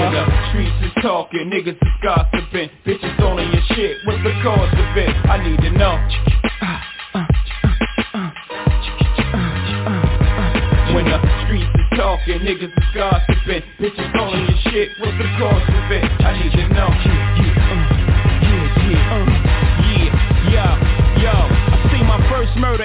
when the streets is talking, niggas is gossiping. Bitches in your shit, what's the cause of it? I need to know. When the streets is talking, niggas is gossiping. Bitches in your shit, what's the cause of it? I need to know. Yeah, yeah, uh, yeah, yeah, yo I see my first murder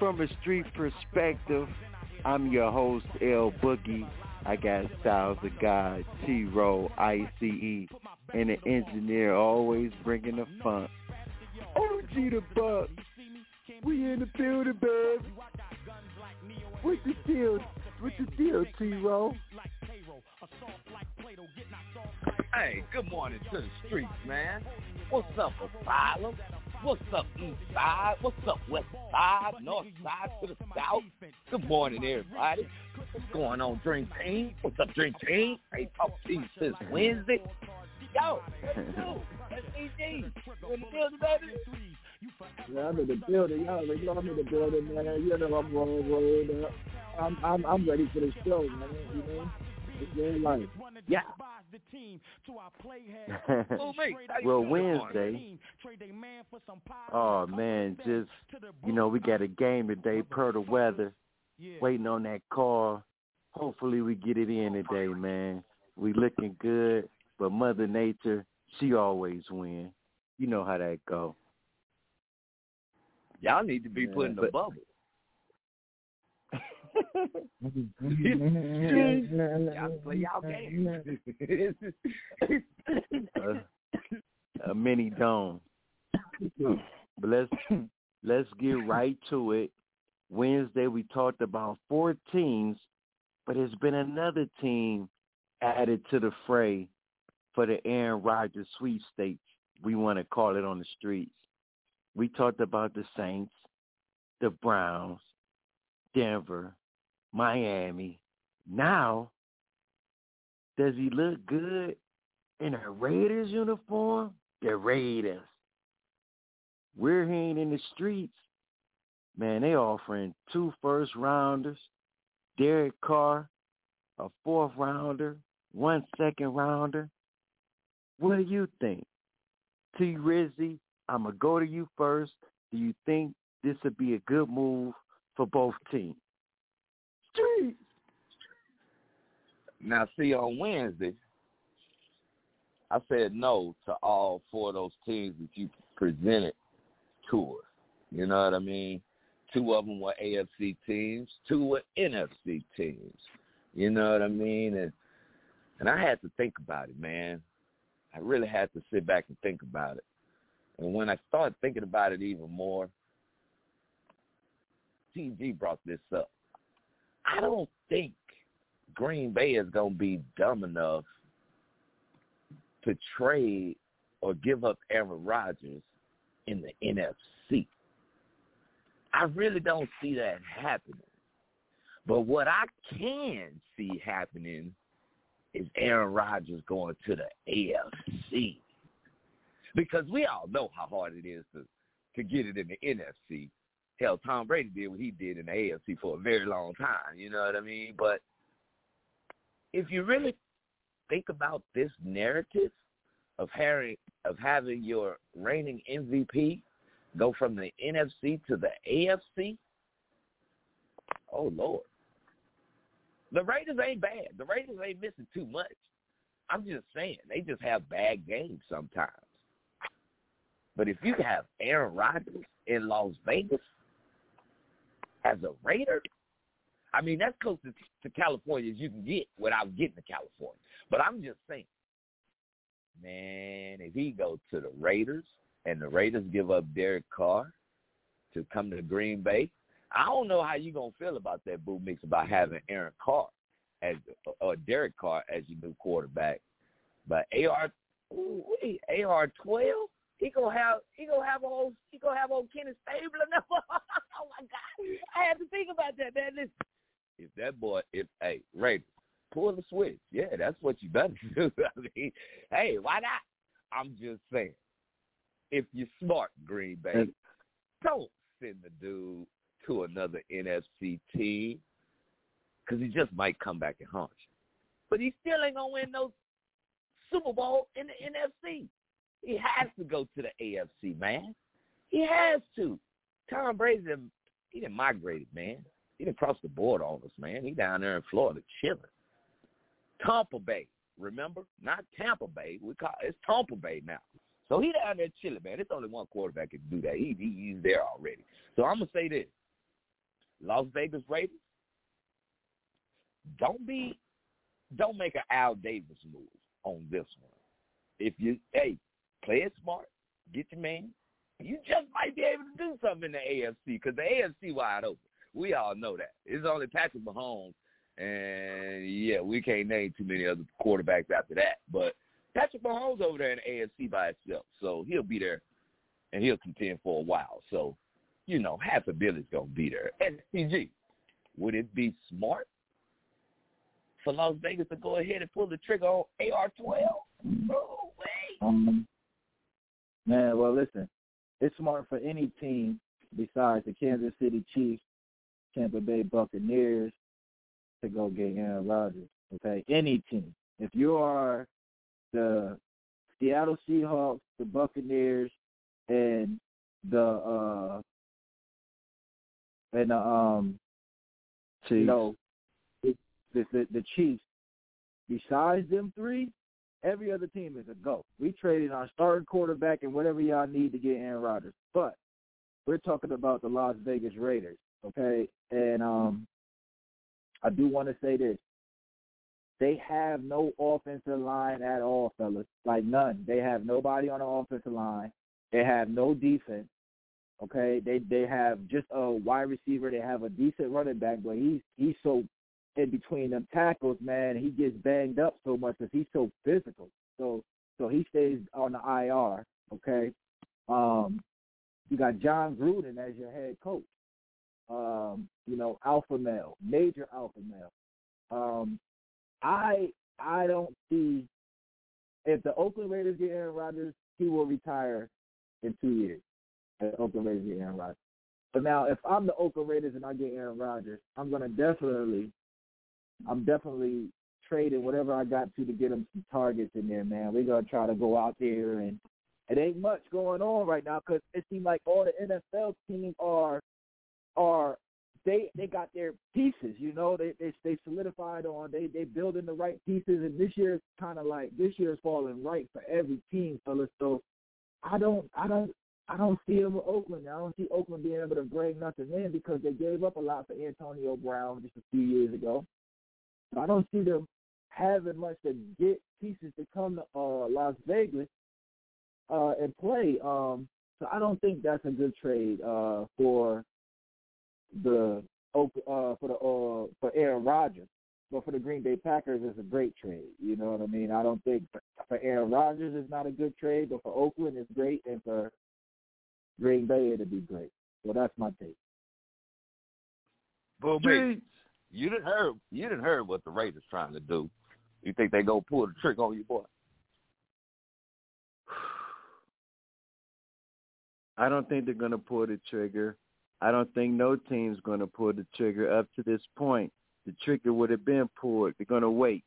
from a street perspective. I'm your host, L Boogie. I got Styles of God, T-Row, ICE, and an engineer always bringing the funk. OG the Buck. We in the building, babe. What's the deal? What's the deal, T-Row? Hey, good morning to the streets, man. What's up, Asylum? What's up, East Side? What's up, West Side? North Side to the South? Good morning, everybody. What's going on, Dream Team? What's up, Dream Team? Ain't talked to you since Wednesday. Yo, let's. That's the building, baby? Yeah, I'm in the building. Y'all already know I'm in the building, man. You know I'm rolling, rolling. I'm, I'm, I'm ready for the show, man. You know. Yeah. well, Wednesday. Oh man, just you know, we got a game today per the weather. Waiting on that call. Hopefully we get it in today, man. We looking good, but Mother Nature, she always win. You know how that go. Y'all need to be Yeah, put in the bubble. A, mini dome. But let's let's get right to it. Wednesday we talked about four teams, but there's been another team added to the fray for the Aaron Rodgers sweepstakes. We want to call it on the streets. We talked about the Saints, the Browns, Denver, Miami. Now, does he look good in a Raiders uniform? The Raiders. We're hearing in the streets, man, they offering two first rounders, Derek Carr, a fourth rounder, one second rounder. What do you think? T Rizzy, I'm going to go to you first. Do you think this would be a good move for both teams? Streets. Now, see, on Wednesday, I said no to all four of those teams that you presented to us. You know what I mean? Two of them were AFC teams, two were NFC teams. You know what I mean? And and I had to think about it, man. I really had to sit back and think about it. And when I started thinking about it even more, TG brought this up. I don't think Green Bay is going to be dumb enough to trade or give up Aaron Rodgers in the NFC. I really don't see that happening. But what I can see happening is Aaron Rodgers going to the AFC. Because we all know how hard it is to, to get it in the NFC. Hell, Tom Brady did what he did in the AFC for a very long time. You know what I mean? But if you really think about this narrative of having of having your reigning MVP go from the NFC to the AFC, oh Lord, the Raiders ain't bad. The Raiders ain't missing too much. I'm just saying they just have bad games sometimes. But if you have Aaron Rodgers in Las Vegas as a Raider, I mean that's close to, to California as you can get without getting to California. But I'm just saying, man, if he goes to the Raiders and the Raiders give up Derek Carr to come to Green Bay, I don't know how you're gonna feel about that boo mix about having Aaron Carr as or Derek Carr as your new quarterback. But AR, ooh, wait, AR twelve, he gonna have he gonna have a whole he gonna have old Kenny Stabler now. oh my God, I had to think about that, man. Listen, if that boy, if hey Raiders, pull the switch, yeah, that's what you better do. I mean, hey, why not? I'm just saying, if you're smart, Green Bay, don't send the dude to another NFC team because he just might come back and haunt you. But he still ain't gonna win no Super Bowl in the NFC. He has to go to the AFC, man. He has to. Tom Brady, he didn't migrated, man. He didn't cross the board on us, man. He down there in Florida chilling. Tampa Bay, remember? Not Tampa Bay. We call it's Tampa Bay now. So he down there chilling, man. It's only one quarterback can do that. He, he he's there already. So I'm gonna say this: Las Vegas Raiders, don't be, don't make an Al Davis move on this one. If you, hey, play it smart, get your man. You just might be able to do something in the AFC because the AFC wide open. We all know that. It's only Patrick Mahomes, and yeah, we can't name too many other quarterbacks after that. But Patrick Mahomes over there in the AFC by itself, so he'll be there, and he'll contend for a while. So, you know, half a billy's gonna be there. SPG, would it be smart for Las Vegas to go ahead and pull the trigger on AR-12? No way. Um, man, well, listen, it's smart for any team besides the Kansas City Chiefs, Tampa Bay Buccaneers to go get Aaron Rodgers. Okay, any team. If you are the Seattle Seahawks, the Buccaneers, and the uh and the um you know the, the, the Chiefs, besides them three, every other team is a go. We traded our starting quarterback and whatever y'all need to get Aaron Rodgers. But we're talking about the Las Vegas Raiders, okay? And um, I do want to say this: they have no offensive line at all, fellas. Like none. They have nobody on the offensive line. They have no defense. Okay, they they have just a wide receiver. They have a decent running back, but he's he's so in between them tackles, man. He gets banged up so much because he's so physical. So so he stays on the IR. Okay, um, you got Jon Gruden as your head coach. Um, you know, alpha male, major alpha male. Um, I I don't see if the Oakland Raiders get Aaron Rodgers, he will retire in two years. If the Oakland Raiders get Aaron Rodgers. But now, if I'm the Oakland Raiders and I get Aaron Rodgers, I'm gonna definitely, I'm definitely trading whatever I got to to get them some targets in there, man. We're gonna try to go out there and it ain't much going on right now because it seems like all the NFL teams are are they they got their pieces, you know. They they they solidified on they they building the right pieces, and this year is kind of like this year is falling right for every team, fellas. So I don't I don't I don't see them with Oakland. I don't see Oakland being able to bring nothing in because they gave up a lot for Antonio Brown just a few years ago. I don't see them having much to get pieces to come to uh, Las Vegas uh, and play. Um, so I don't think that's a good trade uh, for the uh, for the uh, for Aaron Rodgers. But for the Green Bay Packers, it's a great trade. You know what I mean? I don't think for Aaron Rodgers it's not a good trade, but for Oakland it's great, and for Green Bay it'd be great. So that's my take. Well, mate, you didn't heard you didn't heard what the Raiders trying to do. You think they go pull the trick on you, boy? I don't think they're going to pull the trigger. I don't think no team's going to pull the trigger up to this point. The trigger would have been pulled. They're going to wait.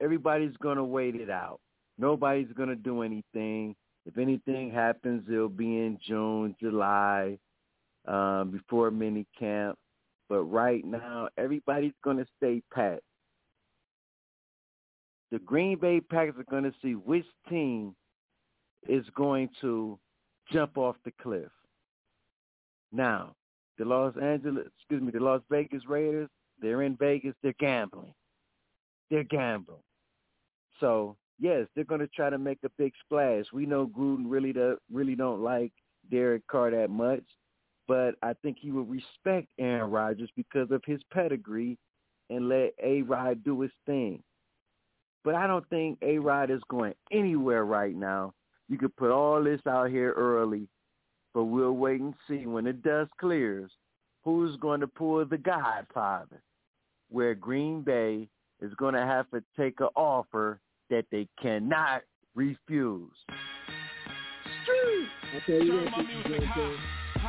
Everybody's going to wait it out. Nobody's going to do anything. If anything happens, it'll be in June, July, um, before mini camp. But right now, everybody's going to stay pat. The Green Bay Packers are going to see which team is going to jump off the cliff. Now, the Los Angeles, excuse me, the Las Vegas Raiders, they're in Vegas, they're gambling. They're gambling. So, yes, they're going to try to make a big splash. We know Gruden really do, really don't like Derek Carr that much, but I think he will respect Aaron Rodgers because of his pedigree and let A-Rod do his thing. But I don't think A-Rod is going anywhere right now you could put all this out here early, but we'll wait and see when the dust clears who's going to pull the Godfather, where Green Bay is going to have to take an offer that they cannot refuse. Street. Okay, yeah,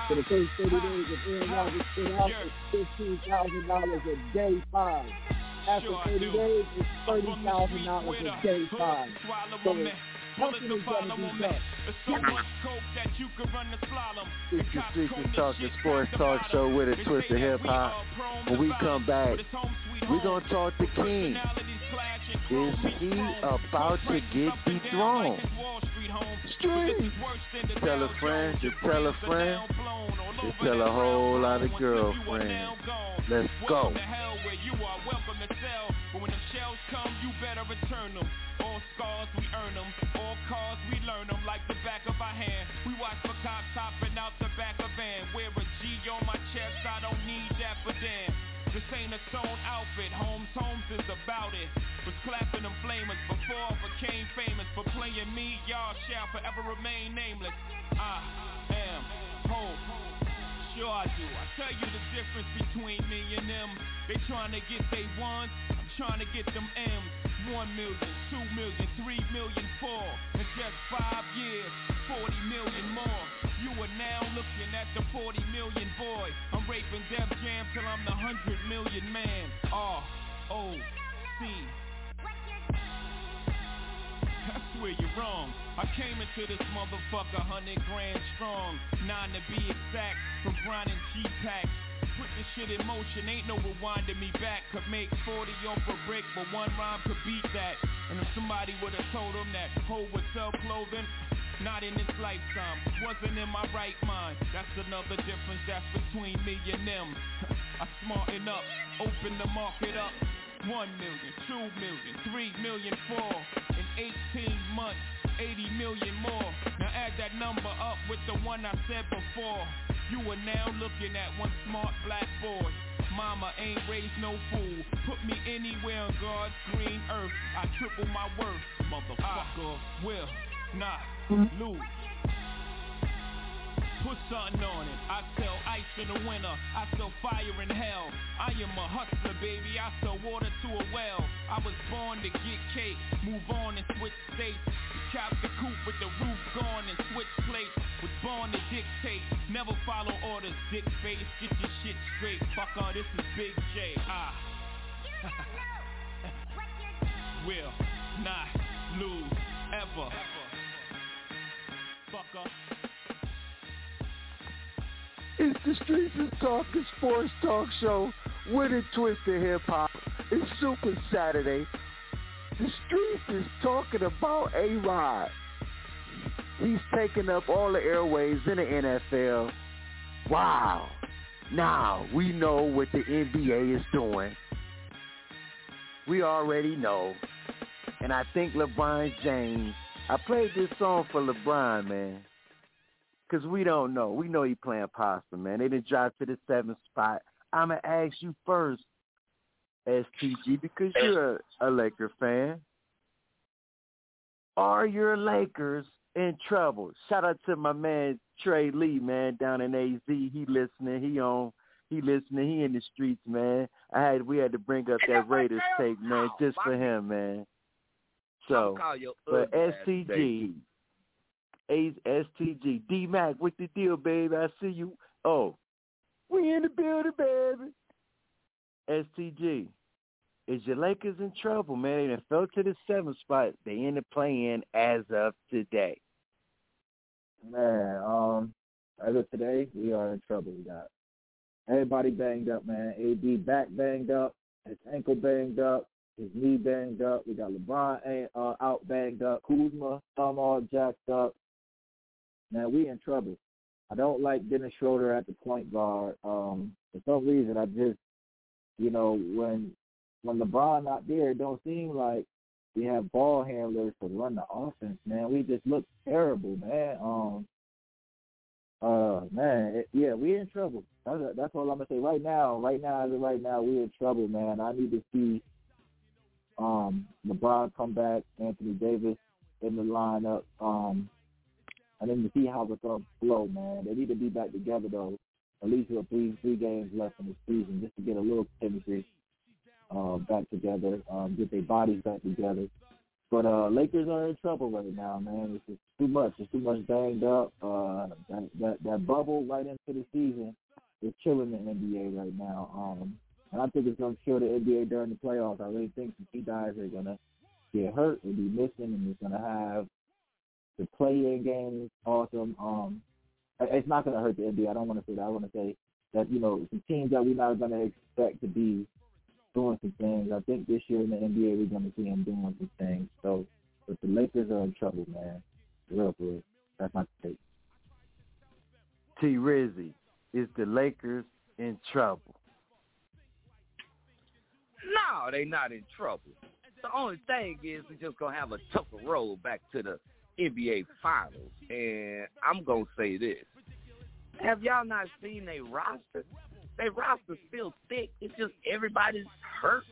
for the first 30 days of Aaron Rodgers spit out is $15,000 a day fine. After 30 days, it's $30,000 a day fine. So Something is gonna be done. It's the Streets and Talk, the sports talk show with a twist of hip hop. When we come back, we're gonna talk to King. Is he about to get dethroned? Street. Tell a friend, just tell a friend, just tell a whole lot of girlfriends. Let's go. But when the shells come, you better return them. All scars, we earn them. All cars, we learn them like the back of our hand. We watch for cops hopping out the back of van. Wear a G on my chest, I don't need that for This a sewn outfit, Holmes Holmes is about it. Was clapping them flamers before I became famous. For playing me, y'all shall forever remain nameless. I am hope sure I do. I tell you the difference between me and them. They trying to get they ones, I'm trying to get them M's. One million, two million, three million, four. In just five years, 40 million more. You are now looking at the 40 million boy. I'm raping Def Jam till I'm the 100 million man. R O C Swear you're wrong. I came into this motherfucker hundred grand strong, nine to be exact, from grinding G-packs. Put this shit in motion, ain't no rewinding me back. Could make 40 off a brick, but one rhyme could beat that. And if somebody would've told him that hoe would sell clothing, not in this lifetime. Wasn't in my right mind. That's another difference that's between me and them. I smarten up, open the market up. One million, two million, three million, four. In 18 months, 80 million more. Now add that number up with the one I said before. You are now looking at one smart black boy. Mama ain't raised no fool. Put me anywhere on God's green earth. I triple my worth. Motherfucker I will not lose. Put something on it. I sell ice in the winter. I sell fire in hell. I am a hustler, baby. I sell water to a well. I was born to get cake. Move on and switch states. Cap the coupe with the roof gone and switch plates. Was born to dictate. Never follow orders, dick face. Get your shit straight. Fuck all, this is Big J. Ah. Will not lose ever. Fucker. It's the Streets and Talking Sports Talk Show with a twist of hip hop. It's Super Saturday. The Streets is talking about A-Rod. He's taking up all the airways in the NFL. Wow. Now we know what the NBA is doing. We already know. And I think LeBron James, I played this song for LeBron, man. Because we don't know. We know he playing possum, man. They didn't drop to the seventh spot. I'm going to ask you first, STG, because you're a, a Laker fan. Are your Lakers in trouble? Shout out to my man Trey Lee, man, down in AZ. He listening. He on. He listening. He in the streets, man. I had we had to bring up that Raiders tape, man, just for him, man. So, but STG, A STG, D Mac, what the deal, baby? I see you. Oh, we in the building, baby. STG, is your Lakers in trouble, man? They done fell to the seventh spot. They in the play-in as of today. Man, um, as of today, we are in trouble. We got everybody banged up, man. AD back banged up, his ankle banged up, his knee banged up. We got LeBron uh, out banged up, Kuzma thumb all jacked up. Man, we in trouble. I don't like Dennis Schroeder at the point guard. Um, for some reason, I just, you know, when when LeBron not there, it don't seem like we have ball handlers to run the offense. Man, we just look terrible, man. Um, uh, man, it, yeah, we in trouble. That's, that's all I'm gonna say right now. Right now, as of right now, we in trouble, man. I need to see um LeBron come back, Anthony Davis in the lineup. Um, and then to see how it's gonna flow, man. They need to be back together though. At least with three three games left in the season, just to get a little chemistry uh, back together, um, get their bodies back together. But uh, Lakers are in trouble right now, man. It's just too much. It's too much banged up. Uh, that, that that bubble right into the season is killing the NBA right now. Um, and I think it's to kill the NBA during the playoffs. I really think some key guys are to get hurt and be missing, and it's to have the play-in games awesome. Um, it's not going to hurt the NBA. I don't want to say that. I want to say that you know some teams that we're not going to expect to be doing some things. I think this year in the NBA we're going to see them doing some things. So, but the Lakers are in trouble, man. Real good. That's my take. T. Rizzy, is the Lakers in trouble? No, they not in trouble. The only thing is we're just gonna have a tougher road back to the NBA Finals, and I'm gonna say this: Have y'all not seen their roster? Their roster's still thick. It's just everybody's hurt.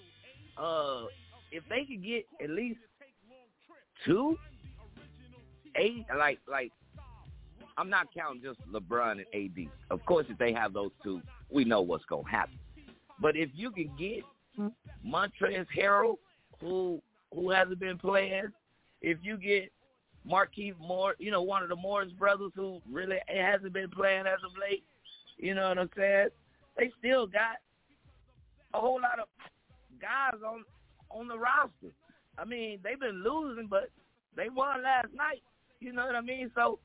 Uh, if they could get at least two, eight, like like, I'm not counting just LeBron and AD. Of course, if they have those two, we know what's gonna happen. But if you can get Montrezl Harrell, who who hasn't been playing, if you get Markieff Morris, you know, one of the Morris brothers who really hasn't been playing as of late, you know what I'm saying? They still got a whole lot of guys on on the roster. I mean, they've been losing, but they won last night. You know what I mean? So,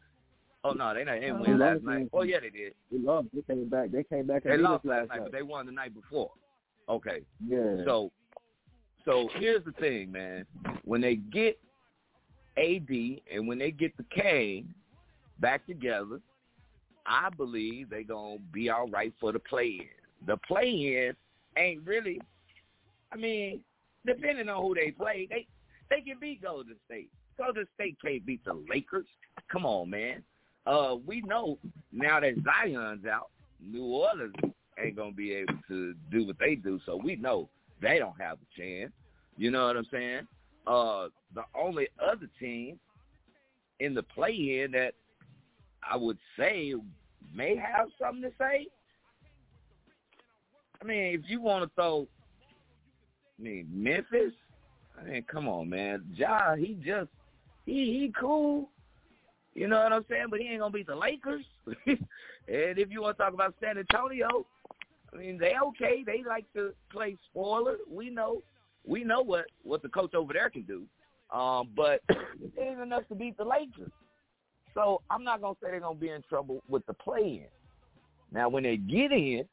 oh no, they didn't win last night. Oh yeah, they did. They lost. They came back. They came back. They lost last night, night, but they won the night before. Okay. Yeah. So, so here's the thing, man. When they get AD, and when they get the Kane back together, I believe they're gonna be all right for the play in. The play in ain't really I mean, depending on who they play, they they can beat Golden State. Golden State can't beat the Lakers. Come on, man. Uh, we know now that Zion's out, New Orleans ain't gonna be able to do what they do. So we know they don't have a chance. You know what I'm saying? Uh, the only other team in the play-in that I would say may have something to say. I mean, if you want to throw, I mean, Memphis. I mean, come on, man. Ja, he just he he cool. You know what I'm saying? But he ain't gonna beat the Lakers. and if you want to talk about San Antonio, I mean, they okay. They like to play spoiler. We know, we know what what the coach over there can do. Um, but it ain't enough to beat the Lakers. So I'm not gonna say they're gonna be in trouble with the play in. Now, when they get in,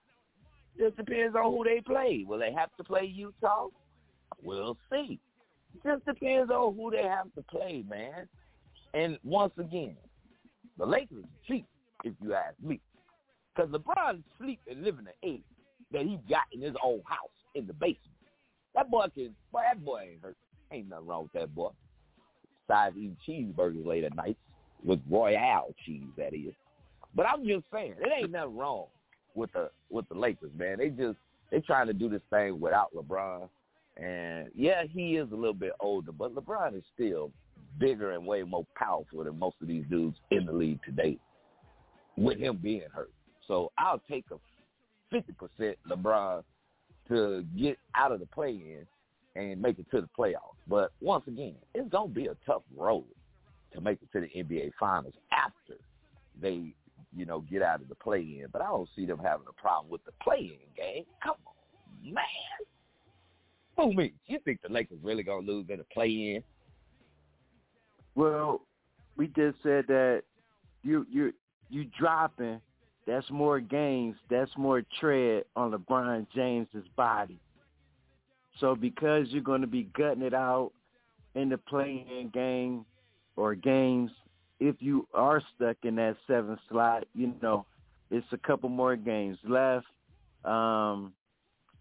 it depends on who they play. Will they have to play Utah? We'll see. Just depends on who they have to play, man. And once again, the Lakers cheap, if you ask me. Because LeBron sleep and live in the eight that he got in his old house in the basement. That boy can, boy, that boy ain't hurt. Ain't nothing wrong with that boy. Besides eating cheeseburgers late at night with Royale cheese, that is. But I'm just saying, it ain't nothing wrong with the with the Lakers, man. They just they trying to do this thing without LeBron. And yeah, he is a little bit older, but LeBron is still bigger and way more powerful than most of these dudes in the league today with him being hurt. So I'll take a 50% LeBron to get out of the play-in and make it to the playoffs. But once again, it's going to be a tough road to make it to the NBA Finals after they, you know, get out of the play-in. But I don't see them having a problem with the play-in game. Come on, man. Who me? You think the Lakers really going to lose in the play-in? Well, we just said that you you you dropping. That's more games. That's more tread on LeBron James's body. So because you're going to be gutting it out in the playing game or games, if you are stuck in that seventh slot, you know, it's a couple more games left. Um,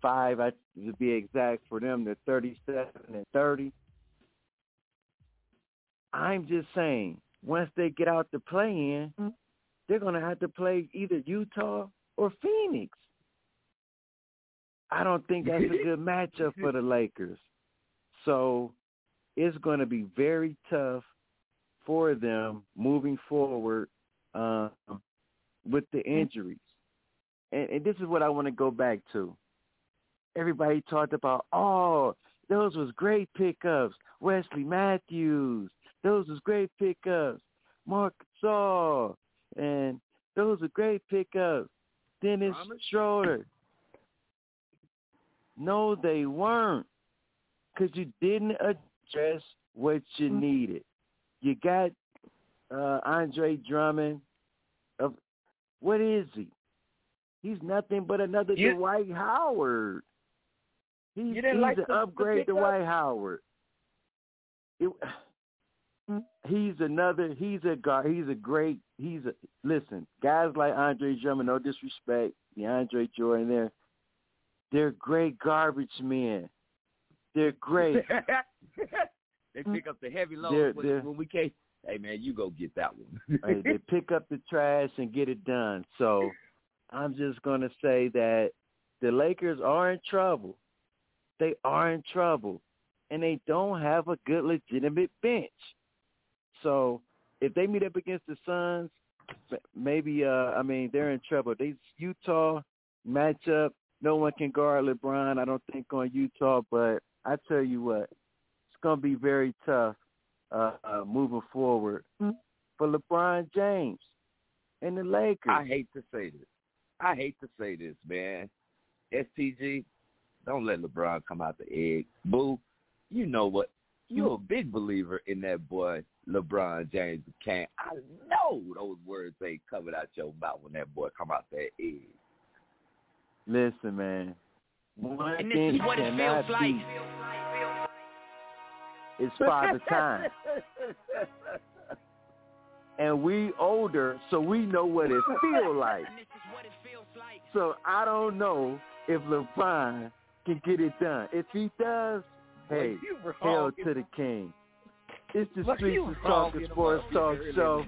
five, I to be exact, for them. They're 37 and 30. I'm just saying, once they get out the play in, mm-hmm. They're going to have to play either Utah or Phoenix. I don't think that's a good matchup for the Lakers. So it's going to be very tough for them moving forward uh, with the injuries. And, and this is what I want to go back to. Everybody talked about, oh, those was great pickups. Wesley Matthews, those was great pickups. Marc Gasol, and those are great pickups. Dennis Thomas? Schroeder. No, they weren't, because you didn't address what you mm-hmm. needed. You got uh, Andre Drummond. Of what is he? He's nothing but another you, Dwight Howard. He's, he's like an upgrade to Dwight Howard. It, Mm-hmm. he's another. He's a guy. He's a great. He's a listen. Guys like Andre Drummond, no disrespect, DeAndre Jordan, they're they're great garbage men. They're great. they mm-hmm. pick up the heavy load when, when we can't. Hey man, you go get that one. hey, they pick up the trash and get it done. So I'm just gonna say that the Lakers are in trouble. They are in trouble, and they don't have a good legitimate bench. So if they meet up against the Suns, maybe uh I mean they're in trouble. They Utah matchup. No one can guard LeBron. I don't think on Utah, but I tell you what, it's gonna be very tough uh, uh moving forward mm-hmm. for LeBron James and the Lakers. I hate to say this. I hate to say this, man. STG, don't let LeBron come out the egg. Boo, you know what? You're a big believer in that boy LeBron James can't. I know those words ain't coming out your mouth when that boy come out that egg. Listen, man. One and this is what it feels like. It's father time. and we older, so we know what it feels like. So I don't know if LeBron can get it done. If he does, hey, hail to the king. It's the Streets of Talking Sports Talk Show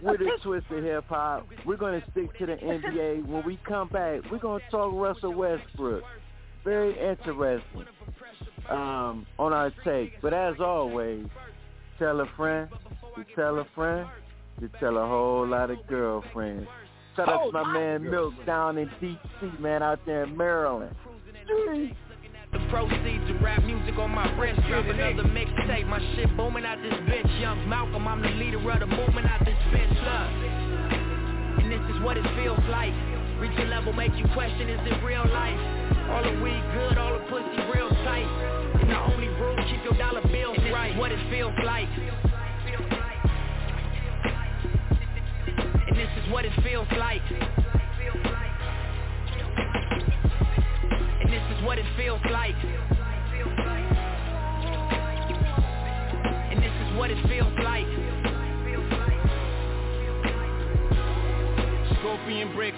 with a twist of hip hop. We're going to stick to the NBA. When we come back, we're going to talk Russell Westbrook. Very interesting um, on our take. But as always, tell a friend, to tell a friend, to tell a whole lot of girlfriends. Shout out to my man Milk down in D.C., man, out there in Maryland. The proceeds to rap music on my wrist. Drop another mixtape, my shit booming out this bitch. Young Malcolm, I'm the leader of the movement out this bitch. Look, and this is what it feels like. Reach a level, make you question, is it real life? All the weed good, all the pussy real tight. And the only rule, keep your dollar bills and right. What it feels like. And this is what it feels like what it feels like. And this is what it feels like. Scorpion bricks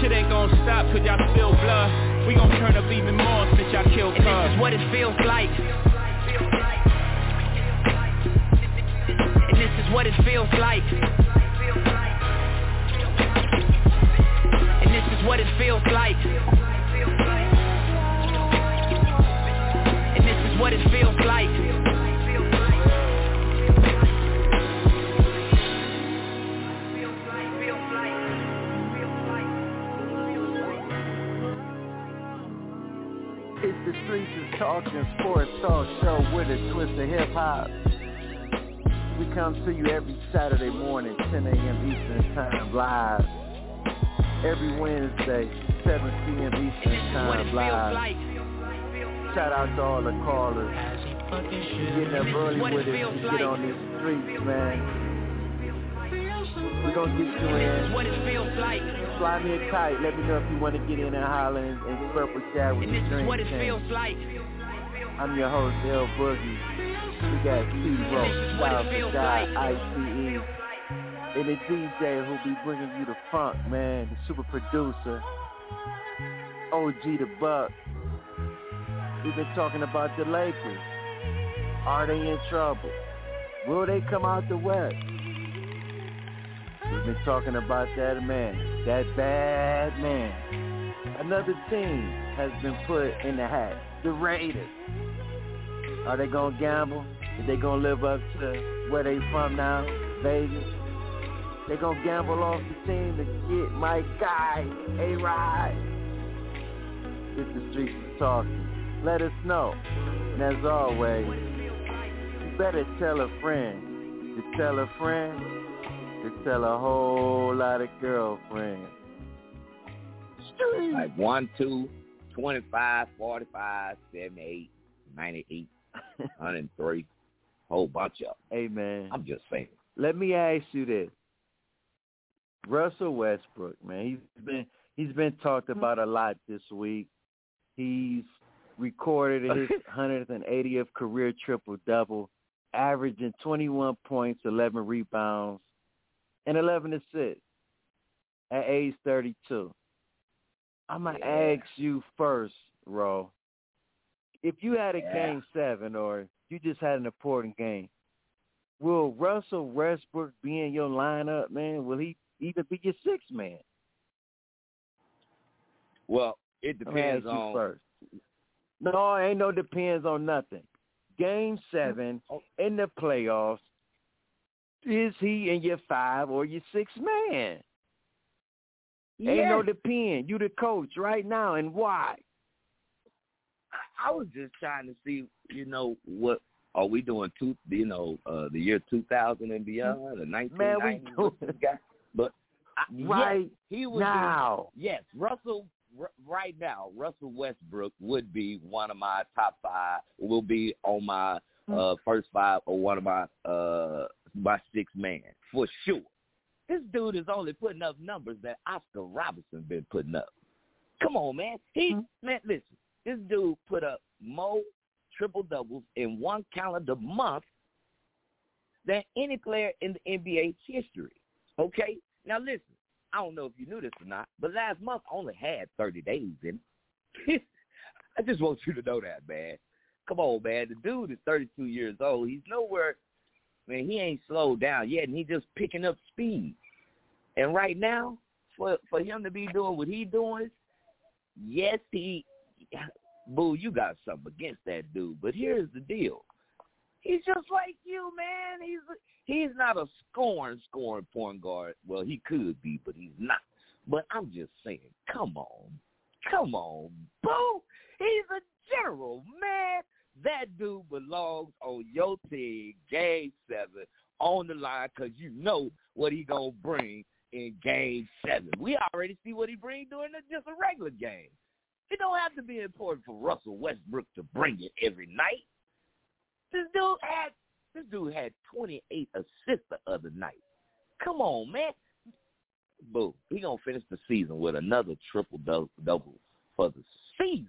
Shit ain't gonna stop cause y'all spill blood. We gon' turn up even more since y'all kill And this is what it feels like. And this is what it feels like. And this is what it feels like. And this is what it feels like. Streets is Talking Sports Talk Show with a twist of hip hop. We come to you every Saturday morning, 10 a.m. Eastern Time, live. Every Wednesday, 7 p.m. Eastern it Time, live. like. Shout out to all the callers. Getting up early it with us get on these streets, man. We're to get you This is in. what it feels like. Fly me a kite. Let me know if you want to get in and holler and, and purple chat with And the this is what it Team. feels like. I'm your host, L Boogie. We got T-Ro, This is what it South feels Guy, like. ICE, and the DJ who'll be bringing you the funk, man, the super producer, OG the Buck. We've been talking about the Lakers. Are they in trouble? Will they come out the West? Been talking about that man, that bad man. Another team has been put in the hat. The Raiders. Are they gonna gamble? Are they gonna live up to where they from now? Vegas. They gonna gamble off the team to get my guy, A Ride. It's the streets is talking. Let us know. And as always, you better tell a friend to tell a friend to tell a whole lot of girlfriends. Like 1, 2, 25, 45, 78, 98, 103. Whole bunch of them. Hey man, I'm just saying. let me ask you this. Russell Westbrook, man, he's been he's been talked hmm. about a lot this week. He's recorded his 180th career triple double, averaging 21 points, 11 rebounds, and 11 to 6 at age 32. I'm gonna Yeah. ask you first, Ro. If you had a Yeah. game seven, or you just had an important game, will Russell Westbrook be in your lineup, man? Will he even be your sixth man? Well, it depends on first. No, ain't no depends on nothing. Game hmm. seven oh. in the playoffs. Is he in your five or your six man? Yes. Ain't no depend. You the coach right now, and why? I was just trying to see, you know, what are we doing? Two, you know, uh, the year two thousand and beyond, the nineteen Man, But I, right yes, he would now. Yes, Russell. R- right now, Russell Westbrook would be one of my top five. Will be on my uh, first five or one of my uh, my six man for sure. This dude is only putting up numbers that Oscar Robertson been putting up. Come on, man. He mm-hmm. man, listen. This dude put up more triple doubles in one calendar month than any player in the NBA history. Okay? Now listen, I don't know if you knew this or not, but last month only had 30 days in it. I just want you to know that, man. Come on, man. The dude is 32 years old. He's nowhere, man, he ain't slowed down yet, and he just picking up speed. And right now, for for him to be doing what he's doing, yes, he Boo, you got something against that dude. But here's the deal. He's just like you, man. He's he's not a scoring scoring point guard. Well, he could be, but he's not. But I'm just saying, come on. Come on, Boo. He's a general, man. That dude belongs on your team, game seven, on the line, because you know what he going to bring in game seven. We already see what he brings during just a regular game. It don't have to be important for Russell Westbrook to bring it every night. This dude had this dude had 28 assists the other night. Come on, man. Boo. He gonna finish the season with another triple double for the season.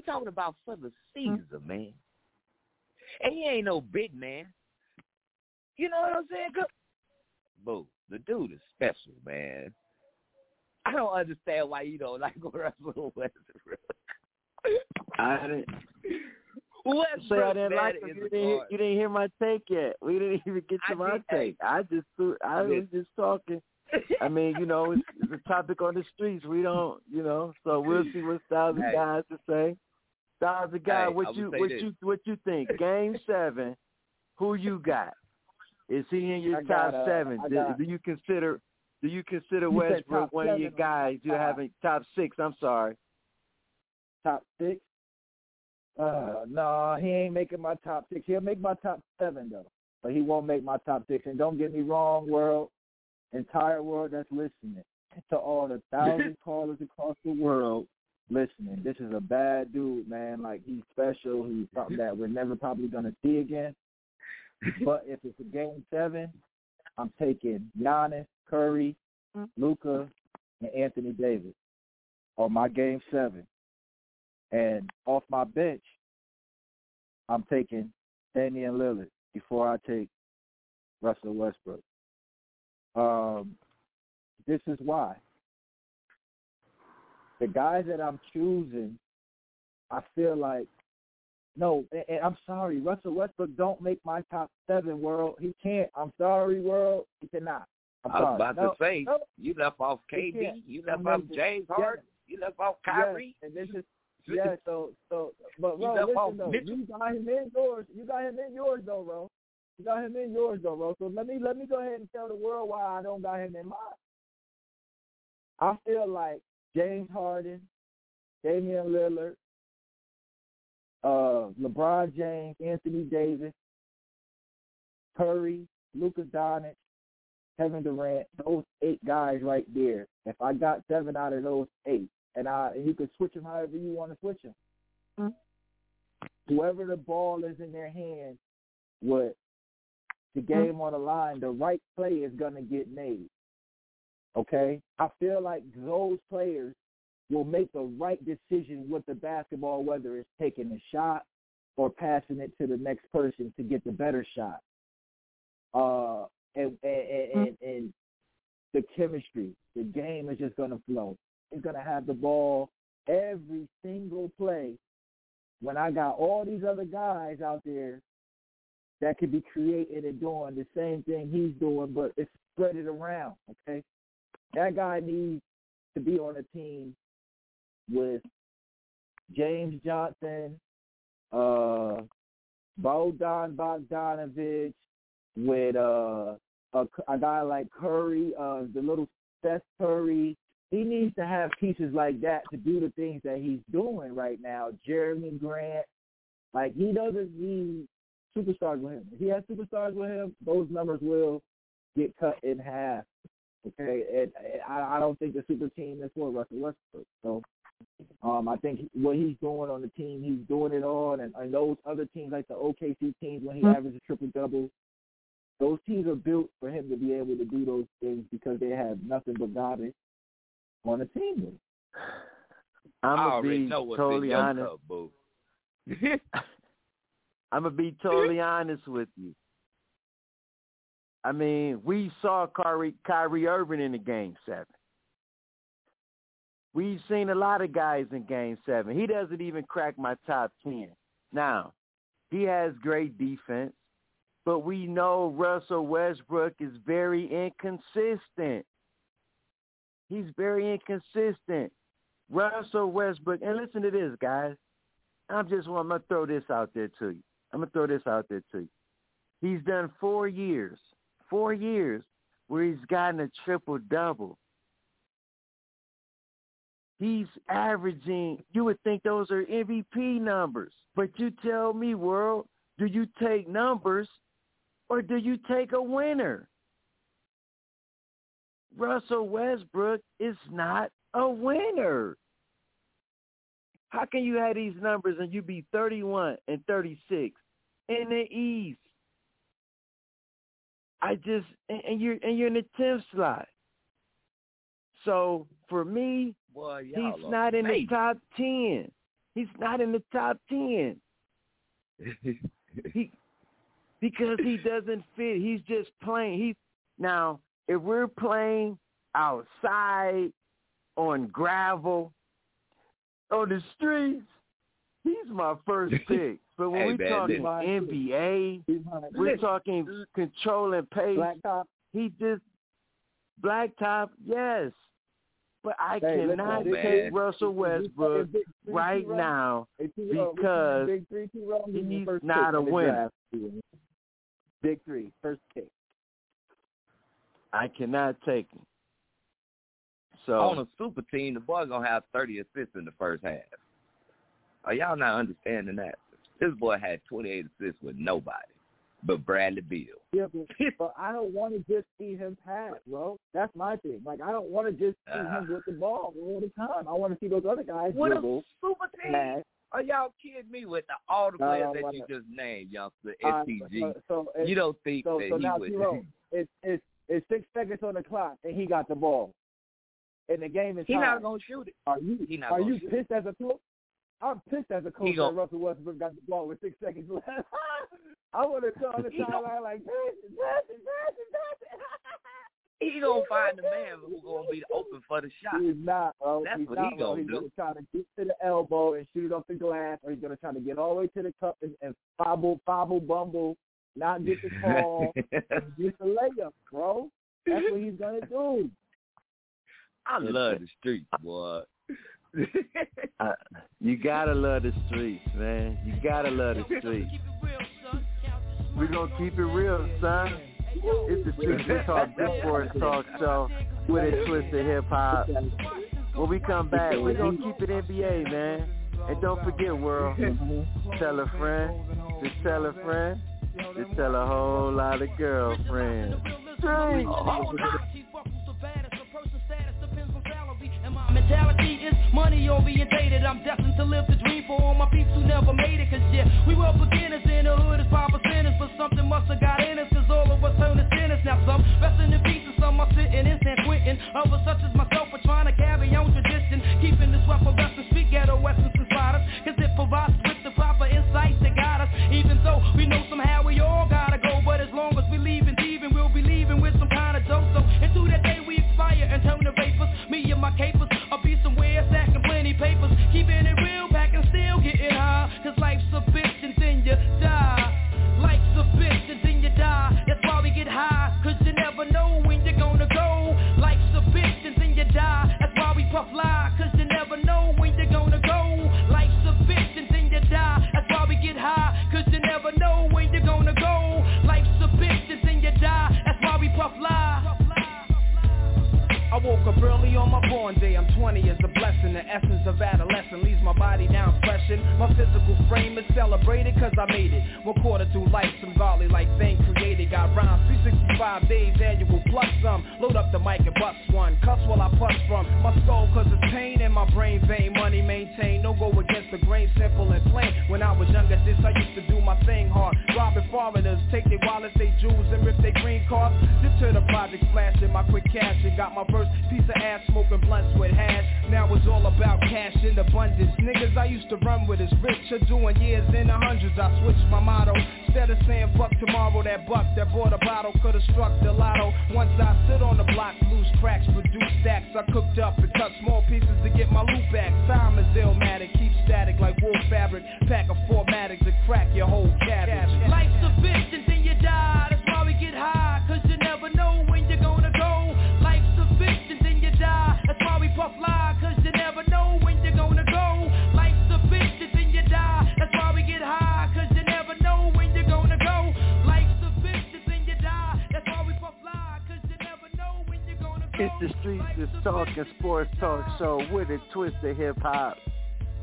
We're talking about for the season, mm-hmm. man. And he ain't no big man. You know what I'm saying? Good. Boo. The dude is special, man. I don't understand why you don't like Russell Westbrook. I didn't. Westbrook, say I didn't like him. You didn't, hear, you didn't hear my take yet. We didn't even get to I my did, take. I just I was just talking. I mean, you know, it's, it's a topic on the streets. We don't, you know, so we'll see what Styles hey. guys to say. Styles guy, hey, what you what this. you what you think? Game seven, who you got? Is he in your I top got, uh, seven? Do, do you consider do you consider You Westbrook one of your guys? You're five? having top six. I'm sorry. top six. Uh, no, he ain't making my top six. He'll make my top seven though, but he won't make my top six. And don't get me wrong, world, entire world that's listening, to all the thousand callers across the world listening. This is a bad dude, man. Like he's special. He's something that we're never probably gonna see again. But if it's a game seven, I'm taking Giannis, Curry, Luka, and Anthony Davis on my game seven. And off my bench, I'm taking Damian Lillard before I take Russell Westbrook. Um, this is why. The guys that I'm choosing, I feel like, no, and, I'm sorry, Russell Westbrook don't make my top seven, world. He can't. I'm sorry, world. He cannot. I'm I was sorry. about no, to say, no. you left off KD, you left off James yes. Harden, you left off Kyrie. Yes, and this is yeah. So so, but You Ro, left off listen though, Mitchell. you got him in yours. You got him in yours though, Ro. You got him in yours though, Ro. So let me let me go ahead and tell the world why I don't got him in mine. I feel like James Harden, Damian Lillard, uh, LeBron James, Anthony Davis, Curry, Luka Doncic, Kevin Durant, those eight guys right there. If I got seven out of those eight, and I and you can switch them however you want to switch them. Whoever the ball is in their hand, with the game on the line, the right play is gonna get made. Okay, I feel like those players will make the right decision with the basketball, whether it's taking a shot or passing it to the next person to get the better shot. Uh, and and, and, and the chemistry, the game is just gonna flow. It's gonna have the ball every single play. When I got all these other guys out there that could be creating and doing the same thing he's doing, but it's spread it around. Okay, that guy needs to be on a team with James Johnson, uh, Bojan Bogdanovic, with uh, a, a guy like Curry, uh, the little Seth Curry. He needs to have pieces like that to do the things that he's doing right now. Jerami Grant, like he doesn't need superstars with him. If he has superstars with him, those numbers will get cut in half. Okay, and, and I, I don't think the super team is for Russell Westbrook. So um, I think what he's doing on the team, he's doing it on, and, and those other teams like the OKC teams when he mm-hmm. averages triple double, those teams are built for him to be able to do those things because they have nothing but garbage on the team. I'm gonna be totally honest. I'm gonna be totally honest with you. I mean, we saw Kyrie, Kyrie Irving in the game seven. We've seen a lot of guys in game seven. He doesn't even crack my top ten. Now, he has great defense, but we know Russell Westbrook is very inconsistent. He's very inconsistent. Russell Westbrook, and listen to this, guys. I'm just I'm gonna throw this out there to you. I'm gonna throw this out there to you. He's done four years, four years where he's gotten a triple double. He's averaging. You would think those are MVP numbers, but you tell me, world, do you take numbers or do you take a winner? Russell Westbrook is not a winner. How can you have these numbers and you be 31 and 36 in the East? I just and you're and you're in the 10th slot. So for me, Boy, he's not in the top 10. He's not in the top 10. he because he doesn't fit. He's just playing. He's now if we're playing outside on gravel on the streets, he's my first pick. But when hey, we're talking NBA, we're talking controlling pace. Blacktop. He just blacktop, yes. But I hey, cannot take man. Russell Westbrook right now because he's not a winner. Big three, first pick. I cannot take him. So on a super team, the boy gonna have thirty assists in the first half. Are y'all not understanding that? This boy had twenty eight assists with nobody but Bradley Beal. Yeah, but, but I don't want to just see him pass, bro. That's my thing. Like I don't want to just see uh, him with the ball all the time. I want to see those other guys what dribble. a super team. Pass. Are y'all kidding me with the, all the players no, that you just named, youngster? SPG. Uh, so, so you don't think so, that so he now, would? T-Row, it's it's it's six seconds on the clock and he got the ball, and the game is. He's not gonna shoot it. Are you? He not are you shoot pissed it. as a coach? I'm pissed as a coach gonna, that Russell Westbrook got the ball with six seconds left. I want to tell the sideline like, pass it, pass it, pass it, pass it. he gonna find the man who's gonna be open for the shot. He's not, bro. That's he's what not, he gonna He's do. gonna try to get to the elbow and shoot it off the glass, or he's gonna try to get all the way to the cup and, and fobble, fobble, bumble, not get the call, and get the layup, bro. That's what he's gonna do. I love the streets, boy. You gotta love the streets, man. You gotta love the streets. We gonna keep it real, son. It's the Streets We Talk Sports Talk Show with a twist of hip hop. When we come back, we gonna keep it NBA, man. And don't forget, world, tell a friend, just tell a friend, just tell a whole lot of girlfriends. Streets. mentality is money orientated I'm destined to live the dream for. All my peeps who never made it Cause yeah, we were beginners in the hood as five percenters But something must have got in us cause all of us turn to sinners. Now some resting in peace and some are sitting in San Quentin. Others such as myself are trying to carry on tradition Keeping this weapon western speak ghetto essence one day I'm 20 is a blessing. The essence of adolescence leaves my body down fleshing. My physical frame is celebrated cause I made it. One quarter through life, some godly like thing created. Got rhymes 365 days, annual plus some. Load up the mic and bust one. Cuss while I push from my soul cause it's pain in my brain vein. Money maintain, no go against the grain, simple and plain. When I was younger, this I used to do my thing hard. Robbing foreigners, take their wallets, they jewels, and rip their green cards. Dip to the project, flashing my quick cash and got my first piece of ass smoking blunts with hash. Now it's all about cash in abundance. Niggas I used to run with is rich, are doing years in the hundreds. I switched my motto. Instead of saying fuck tomorrow, that buck that bought a bottle could've struck the lotto. Once I sit on the block, loose cracks, produce stacks. I cooked up and cut small pieces to get my loot back. Time is illmatic, keep static like wool fabric. Pack a formatic to crack your whole cabbage. It's the Streets is Talking Sports Talk Show with a twist of hip hop.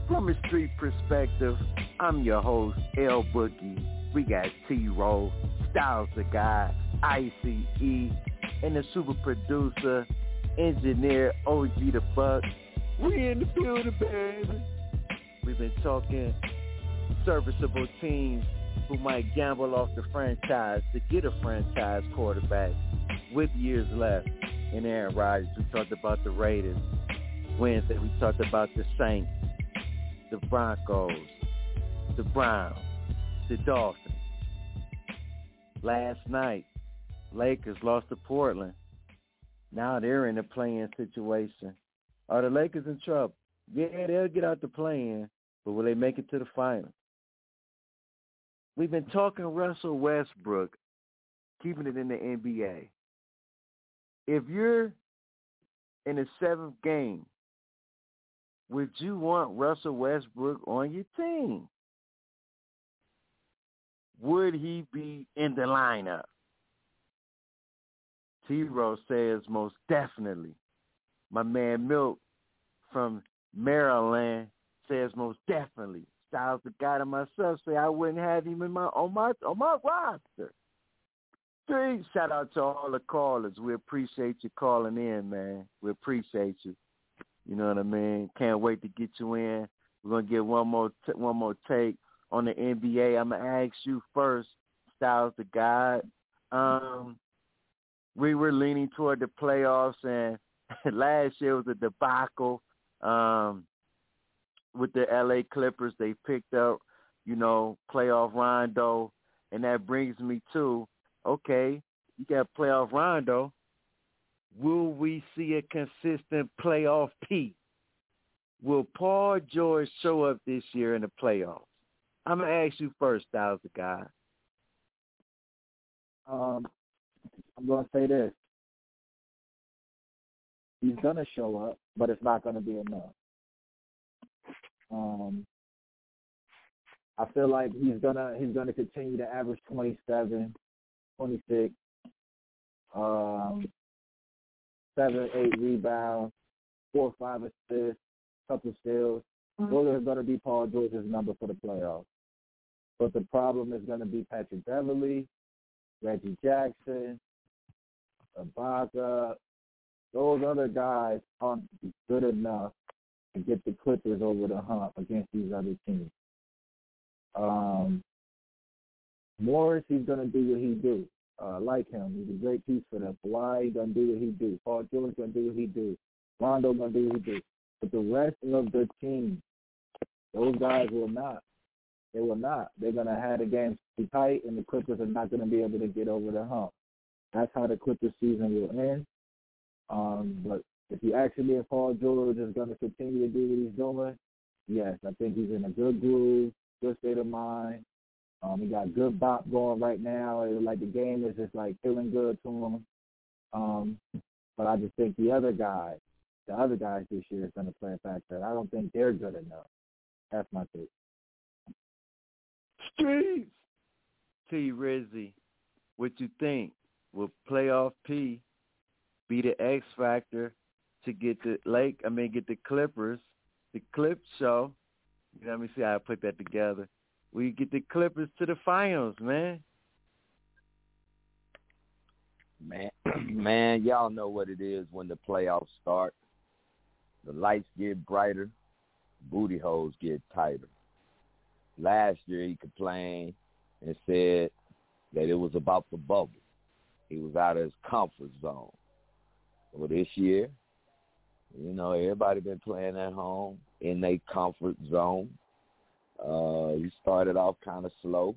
From a street perspective, I'm your host, L Boogie. We got T-Roll, Styles the Guy, ICE, and the super producer, engineer OG the Buck. We in the building, baby. We've been talking serviceable teams who might gamble off the franchise to get a franchise quarterback with years left in Aaron Rodgers. We talked about the Raiders. Wednesday, we talked about the Saints, the Broncos, the Browns, the Dolphins. Last night, Lakers lost to Portland. Now they're in a play-in situation. Are the Lakers in trouble? Yeah, they'll get out the play-in, but will they make it to the final? We've been talking Russell Westbrook, keeping it in the NBA. If you're in the seventh game, would you want Russell Westbrook on your team? Would he be in the lineup? T-Rose says most definitely. My man Milk from Maryland says most definitely. Styles the guy to myself say I wouldn't have him in my on my on my roster. Three, shout out to all the callers. We appreciate you calling in, man. We appreciate you. You know what I mean? Can't wait to get you in. We're gonna get one more t- one more take on the NBA. I'm gonna ask you first, Styles the guy. Um, we were leaning toward the playoffs, and last year was a debacle. Um, with the LA Clippers, they picked up, you know, playoff Rondo, and that brings me to, okay, you got playoff Rondo. Will we see a consistent playoff P? Will Paul George show up this year in the playoffs? I'm gonna ask you first, Styles the guy. Um, I'm gonna say this. He's gonna show up, but it's not gonna be enough. Um, I feel like he's gonna he's gonna continue to average 27, 26, um, seven, eight rebounds, four, five assists, couple steals. Those are going to be Paul George's number for the playoffs. But the problem is going to be Patrick Beverley, Reggie Jackson, Ibaka. Those other guys aren't good enough to get the Clippers over the hump against these other teams. Um, Morris, he's going to do what he do. Uh, like him, he's a great piece for them. Kawhi, going to do what he do. Paul George going to do what he do. Rondo going to do what he do. But the rest of the team, those guys will not. They will not. They're going to have the games be tight, and the Clippers are not going to be able to get over the hump. That's how the Clippers season will end. Um, but if you me if Paul George is going to continue to do what he's doing, yes, I think he's in a good groove, good state of mind. Um, he got good bop going right now. It, like the game is just like feeling good to him. Um, but I just think the other guys, the other guys this year is going to play a factor. I don't think they're good enough. That's my take. Streets. T Rizzy, what you think? Will playoff P be the X factor to get the Lake. I mean, get the Clippers, the Clip show. Let me see how I put that together. We get the Clippers to the finals, man. Man, man, y'all know what it is when the playoffs start. The lights get brighter, booty holes get tighter. Last year he complained and said that it was about the bubble. He was out of his comfort zone. Well, this year, you know, everybody been playing at home in their comfort zone. Uh, he started off kind of slow,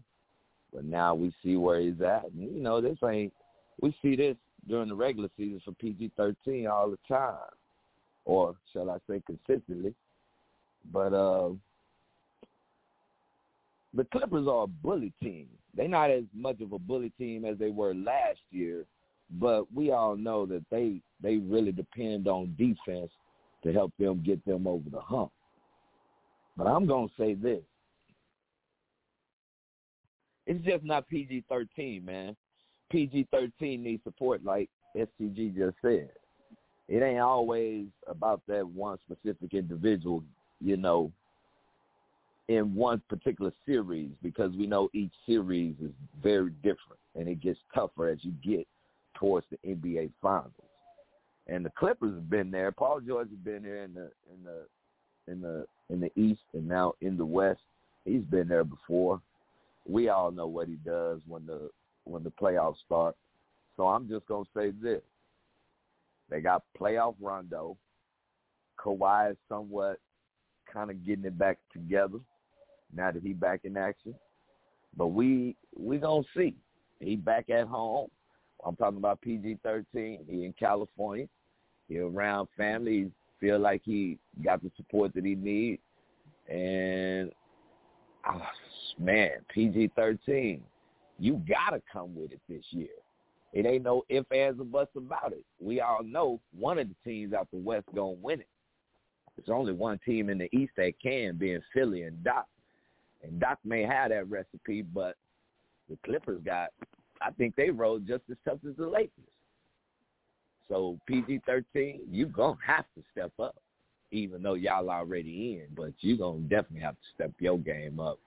but now we see where he's at. And, you know, this ain't. We see this during the regular season for PG-13 all the time, or shall I say consistently. But uh, the Clippers are a bully team. They're not as much of a bully team as they were last year, but we all know that they they really depend on defense to help them get them over the hump. But I'm to say this. It's just not PG-13, man. PG-13 needs support like STG just said. It ain't always about that one specific individual, you know, in one particular series because we know each series is very different and it gets tougher as you get towards the NBA finals. And the Clippers have been there. Paul George has been there in the in the in the in the East and now in the West. He's been there before. We all know what he does when the when the playoffs start. So I'm just gonna say this. They got playoff Rondo. Kawhi is somewhat kind of getting it back together now that he back in action. But we we gonna see. He back at home. I'm talking about PG thirteen. He in California. He around family. He feel like he got the support that he need. And oh, man, PG thirteen, you gotta come with it this year. It ain't no if, ands, or buts about it. We all know one of the teams out the West gonna win it. There's only one team in the East that can, being Philly and Doc. And Doc may have that recipe, but the Clippers got, I think they rode just as tough as the Lakers. So PG-13, you're going to have to step up, even though y'all already in. But you're going to definitely have to step your game up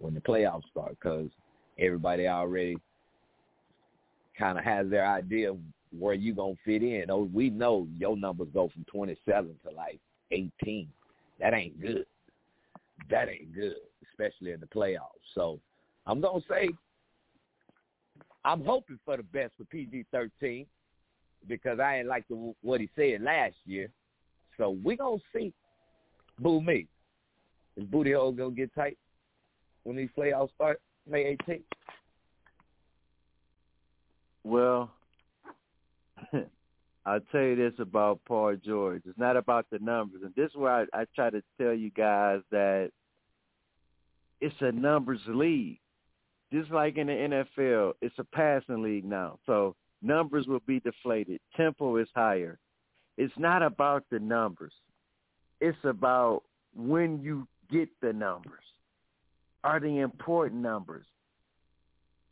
when the playoffs start because everybody already kind of has their idea where you to fit in. Oh, we know your numbers go from 27 to like 18. That ain't good. That ain't good, especially in the playoffs. So I'm to say I'm hoping for the best for PG-13 because I ain't like the, what he said last year. So we gonna see. Boo me. Is booty hole gonna get tight when these playoffs start May 18th? Well, I'll tell you this about Paul George. It's not about the numbers, and this is where I, I try to tell you guys that it's a numbers league. Just like in the NFL, it's a passing league now. So numbers will be deflated. Tempo is higher. It's not about the numbers. It's about when you get the numbers. Are the important numbers?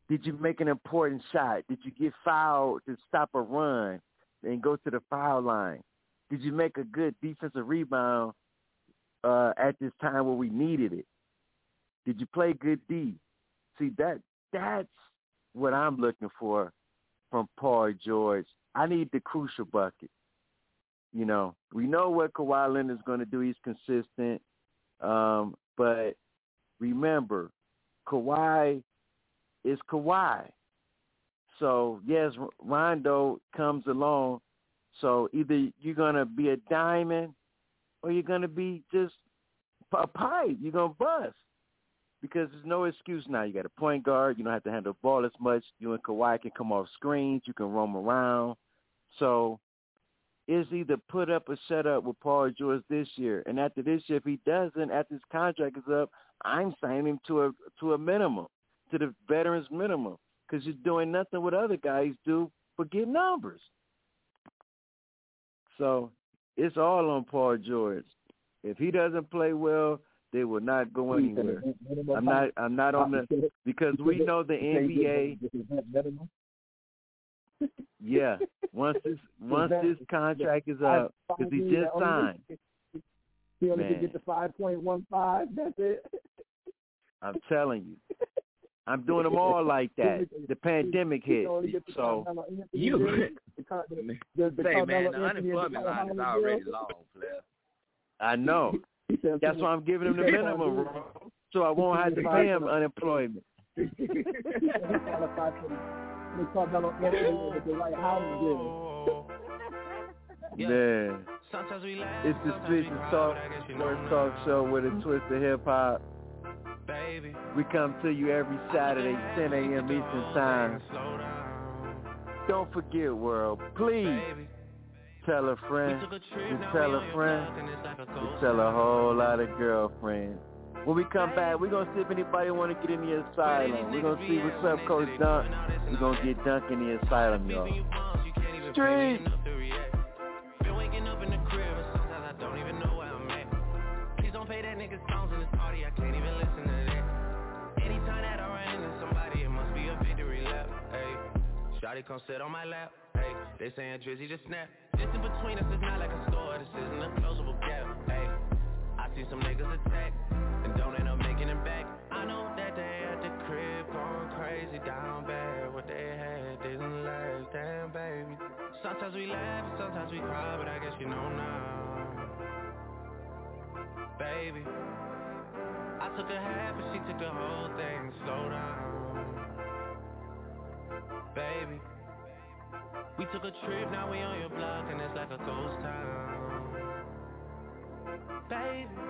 Did you make an important shot? Did you get fouled to stop a run and go to the foul line? Did you make a good defensive rebound uh, at this time where we needed it? Did you play good D? See that that's what I'm looking for from Paul George. I need the crucial bucket. You know, we know what Kawhi Leonard's going to do. He's consistent. Um, but remember, Kawhi is Kawhi. So, yes, Rondo comes along. So either you're to be a diamond or you're to be just a pipe. You're to bust because there's no excuse now. You got a point guard. You don't have to handle the ball as much. You and Kawhi can come off screens. You can roam around. So it's either put up or shut up with Paul George this year. And after this year, if he doesn't, after his contract is up, I'm signing him to a to a minimum, to the veterans minimum, because you're doing nothing what other guys do but get numbers. So it's all on Paul George. If he doesn't play well, they will not go anywhere. I'm not. I'm not on the because we know the NBA. Yeah. Once this once this contract is up, because he just signed. He only Man. can get the five point one five. That's it. I'm telling you. I'm doing them all like that. The pandemic hit, can only get the so You- deal, the, Say, man, the Anthony and the unemployment line is already deal. long, player. I know. That's why I'm giving him the minimum, bro, so I won't have to pay him unemployment. He qualified for the Carmelo Anthony with the White House deal. Yeah. Sometimes we laugh, It's the sometimes Streets of Talk, but I guess you Sports Talk Show with a twist of hip hop. Baby. We come to you every Saturday, 10 a.m. Eastern Time. Don't forget, world, please tell a friend. took You tell a friend. block, and it's like a You tell a whole lot of girlfriends. When we come back, we're going to see if anybody want to get in the asylum. We're going to see what's up, Coach Dunk. We're going to get Dunk in the asylum, y'all. Street. Been waking up in the crib and sometimes I don't even know where I'm at. Please don't pay that nigga songs in this party, I can't even listen to that. Anytime that I run into somebody, it must be a victory lap. Hey, Shotty come sit on my lap. Hey, they saying Drizzy just snap. Distance between us is not like a store, this isn't a closable gap. Hey, I see some niggas attack and don't end up making it back. I know that they at the crib going crazy down bad. What they had didn't last, damn baby. Sometimes we laugh sometimes we cry, but I guess you know now. Baby, I took a half and she took the whole thing. Slow down, baby. We took a trip, now we on your block and it's like a ghost town. Baby,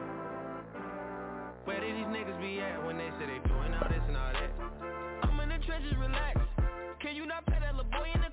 where did these niggas be at when they say they doing all this and all that? I'm in the trenches, relax. Can you not pay that little boy in the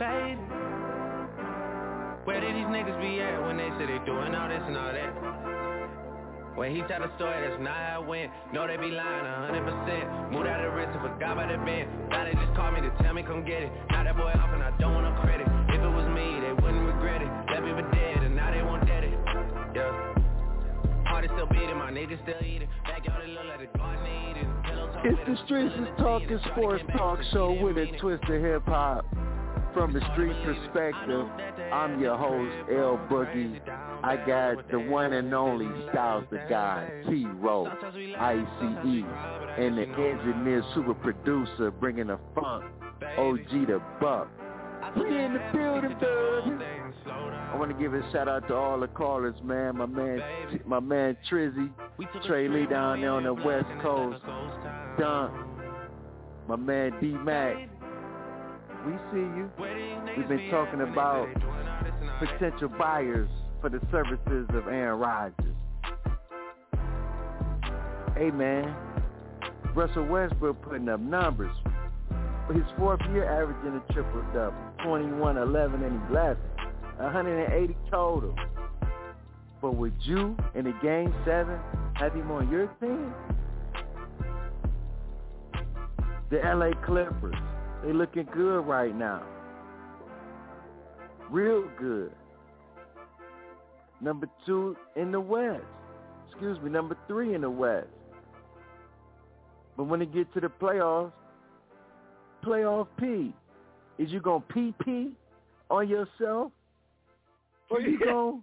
Baby, where did these niggas be at when they say they doing all this and all that? When he tell the story, that's not how it went. No, they be lying a hundred percent. Moved out of the wrist and forgot about the bend. Now they just call me to tell me come get it. Now that boy off and I don't want no credit. If it was me, they wouldn't regret it. Left me for dead and now they want dead it. Yeah. Heart is still beating, my niggas still eating. Backyard it look like the garden eating. It's the Streets is Talking. Sports Talk Show with a didn't mean it. twist of hip hop. From the street perspective, I'm your host, L Boogie. I got the one and only Styles the Guy, T-Row, ICE, and the engineer super producer bringing the funk, OG the Buck. We in the building, baby. I want to give a shout out to all the callers, man. My man, my man Trizzy, Trey Lee down there on the West Coast, Dunk, my man D Mac. We see you. We've been talking about potential buyers for the services of Aaron Rodgers. Hey man, Russell Westbrook putting up numbers. For his fourth year averaging a triple double, 21, 11, and 11, 180 total. But would you in the game seven have him on your team? The LA Clippers, they looking good right now. Real good. Number two in the West. Excuse me, number three in the West. But when it get to the playoffs, playoff P, is you gonna PP on yourself? Oh, or you gonna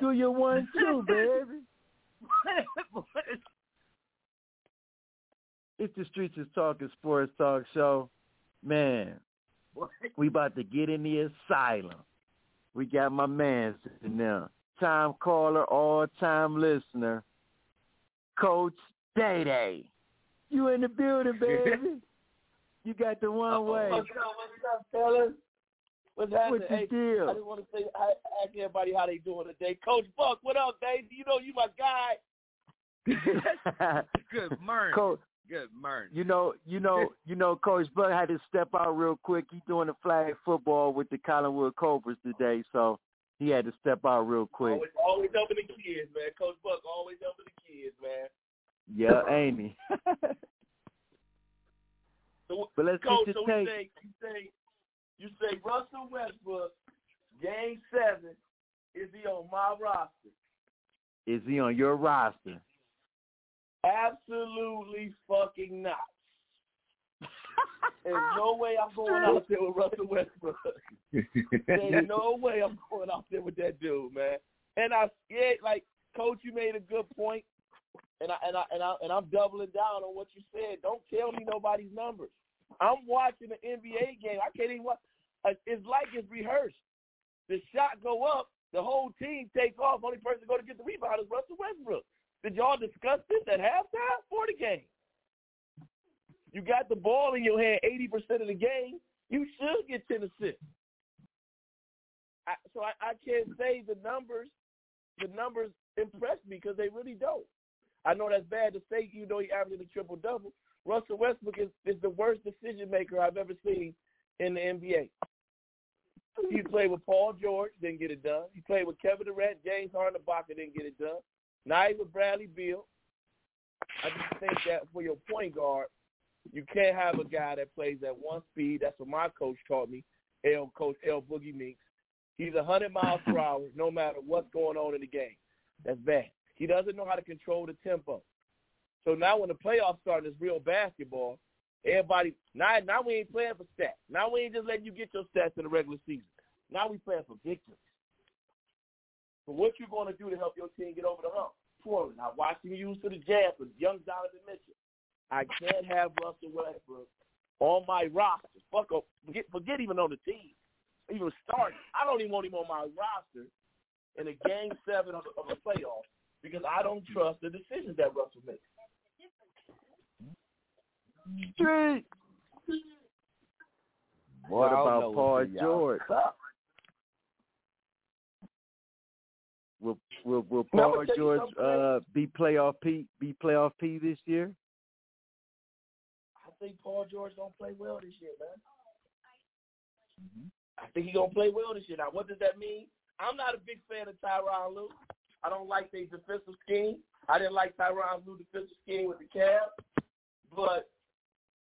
do your one two, baby? It's the Streets is Talking Sports Talk Show. Man, we about to get in the asylum. We got my man sitting there, time caller, all time listener, Coach Day Day. You in the building, baby. you got the one oh, way. What's up, what's up, fellas? What's happening? What's hey, deal? I just want to say, I, ask everybody how they doing today. Coach Buck, what up, Dave? You know you my guy. Good morning. Coach, Good morning. you know, you know, you know, Coach Buck had to step out real quick. He's doing the flag football with the Collinwood Cobras today, so he had to step out real quick. Always, always helping the kids, man. Coach Buck always helping the kids, man. Yeah, ain't he? So, but let's Coach, get so your you take. say, you say, you say Russell Westbrook, Game Seven, is he on my roster? Is he on your roster? Absolutely fucking not. There's no way I'm going out there with Russell Westbrook. There's no way I'm going out there with that dude, man. And I yeah, like coach, you made a good point, and I and I and I and I'm doubling down on what you said. Don't tell me nobody's numbers. I'm watching the NBA game. I can't even watch. uh, It's like it's rehearsed. The shot go up, the whole team takes off. Only person go to get the rebound is Russell Westbrook. Did y'all discuss this at halftime for the game? You got the ball in your hand 80% of the game. You should get 10 assists. I, so I, I can't say the numbers. The numbers impress me because they really don't. I know that's bad to say. You know he averaged a triple double. Russell Westbrook is, is the worst decision maker I've ever seen in the NBA. He played with Paul George, didn't get it done. He played with Kevin Durant, James Harden, Ibaka, didn't get it done. He's with Bradley Beal. I just think that for your point guard, you can't have a guy that plays at one speed. That's what my coach taught me, L Coach L Boogie Meeks. He's a hundred miles per hour, no matter what's going on in the game. That's bad. He doesn't know how to control the tempo. So now when the playoffs start, it's real basketball. Everybody now now we ain't playing for stats. Now we ain't just letting you get your stats in the regular season. Now we playing for victories. So what you going to do to help your team get over the hump? Poorly. Now watching you use to the jazz with young Donovan Mitchell. I can't have Russell Westbrook on my roster. Fuck up. Forget, forget even on the team. Even starting. I don't even want him on my roster in a game seven of, of a playoff because I don't trust the decisions that Russell makes. Street. What I about Paul what's in y'all George? cup. Will will will Paul gonna George uh be playoff P be playoff P this year? I think Paul George don't play well this year, man. I think he gonna play well this year. Now, what does that mean? I'm not a big fan of Tyronn Lue. I don't like their defensive scheme. I didn't like Tyronn Lue defensive scheme with the Cavs, but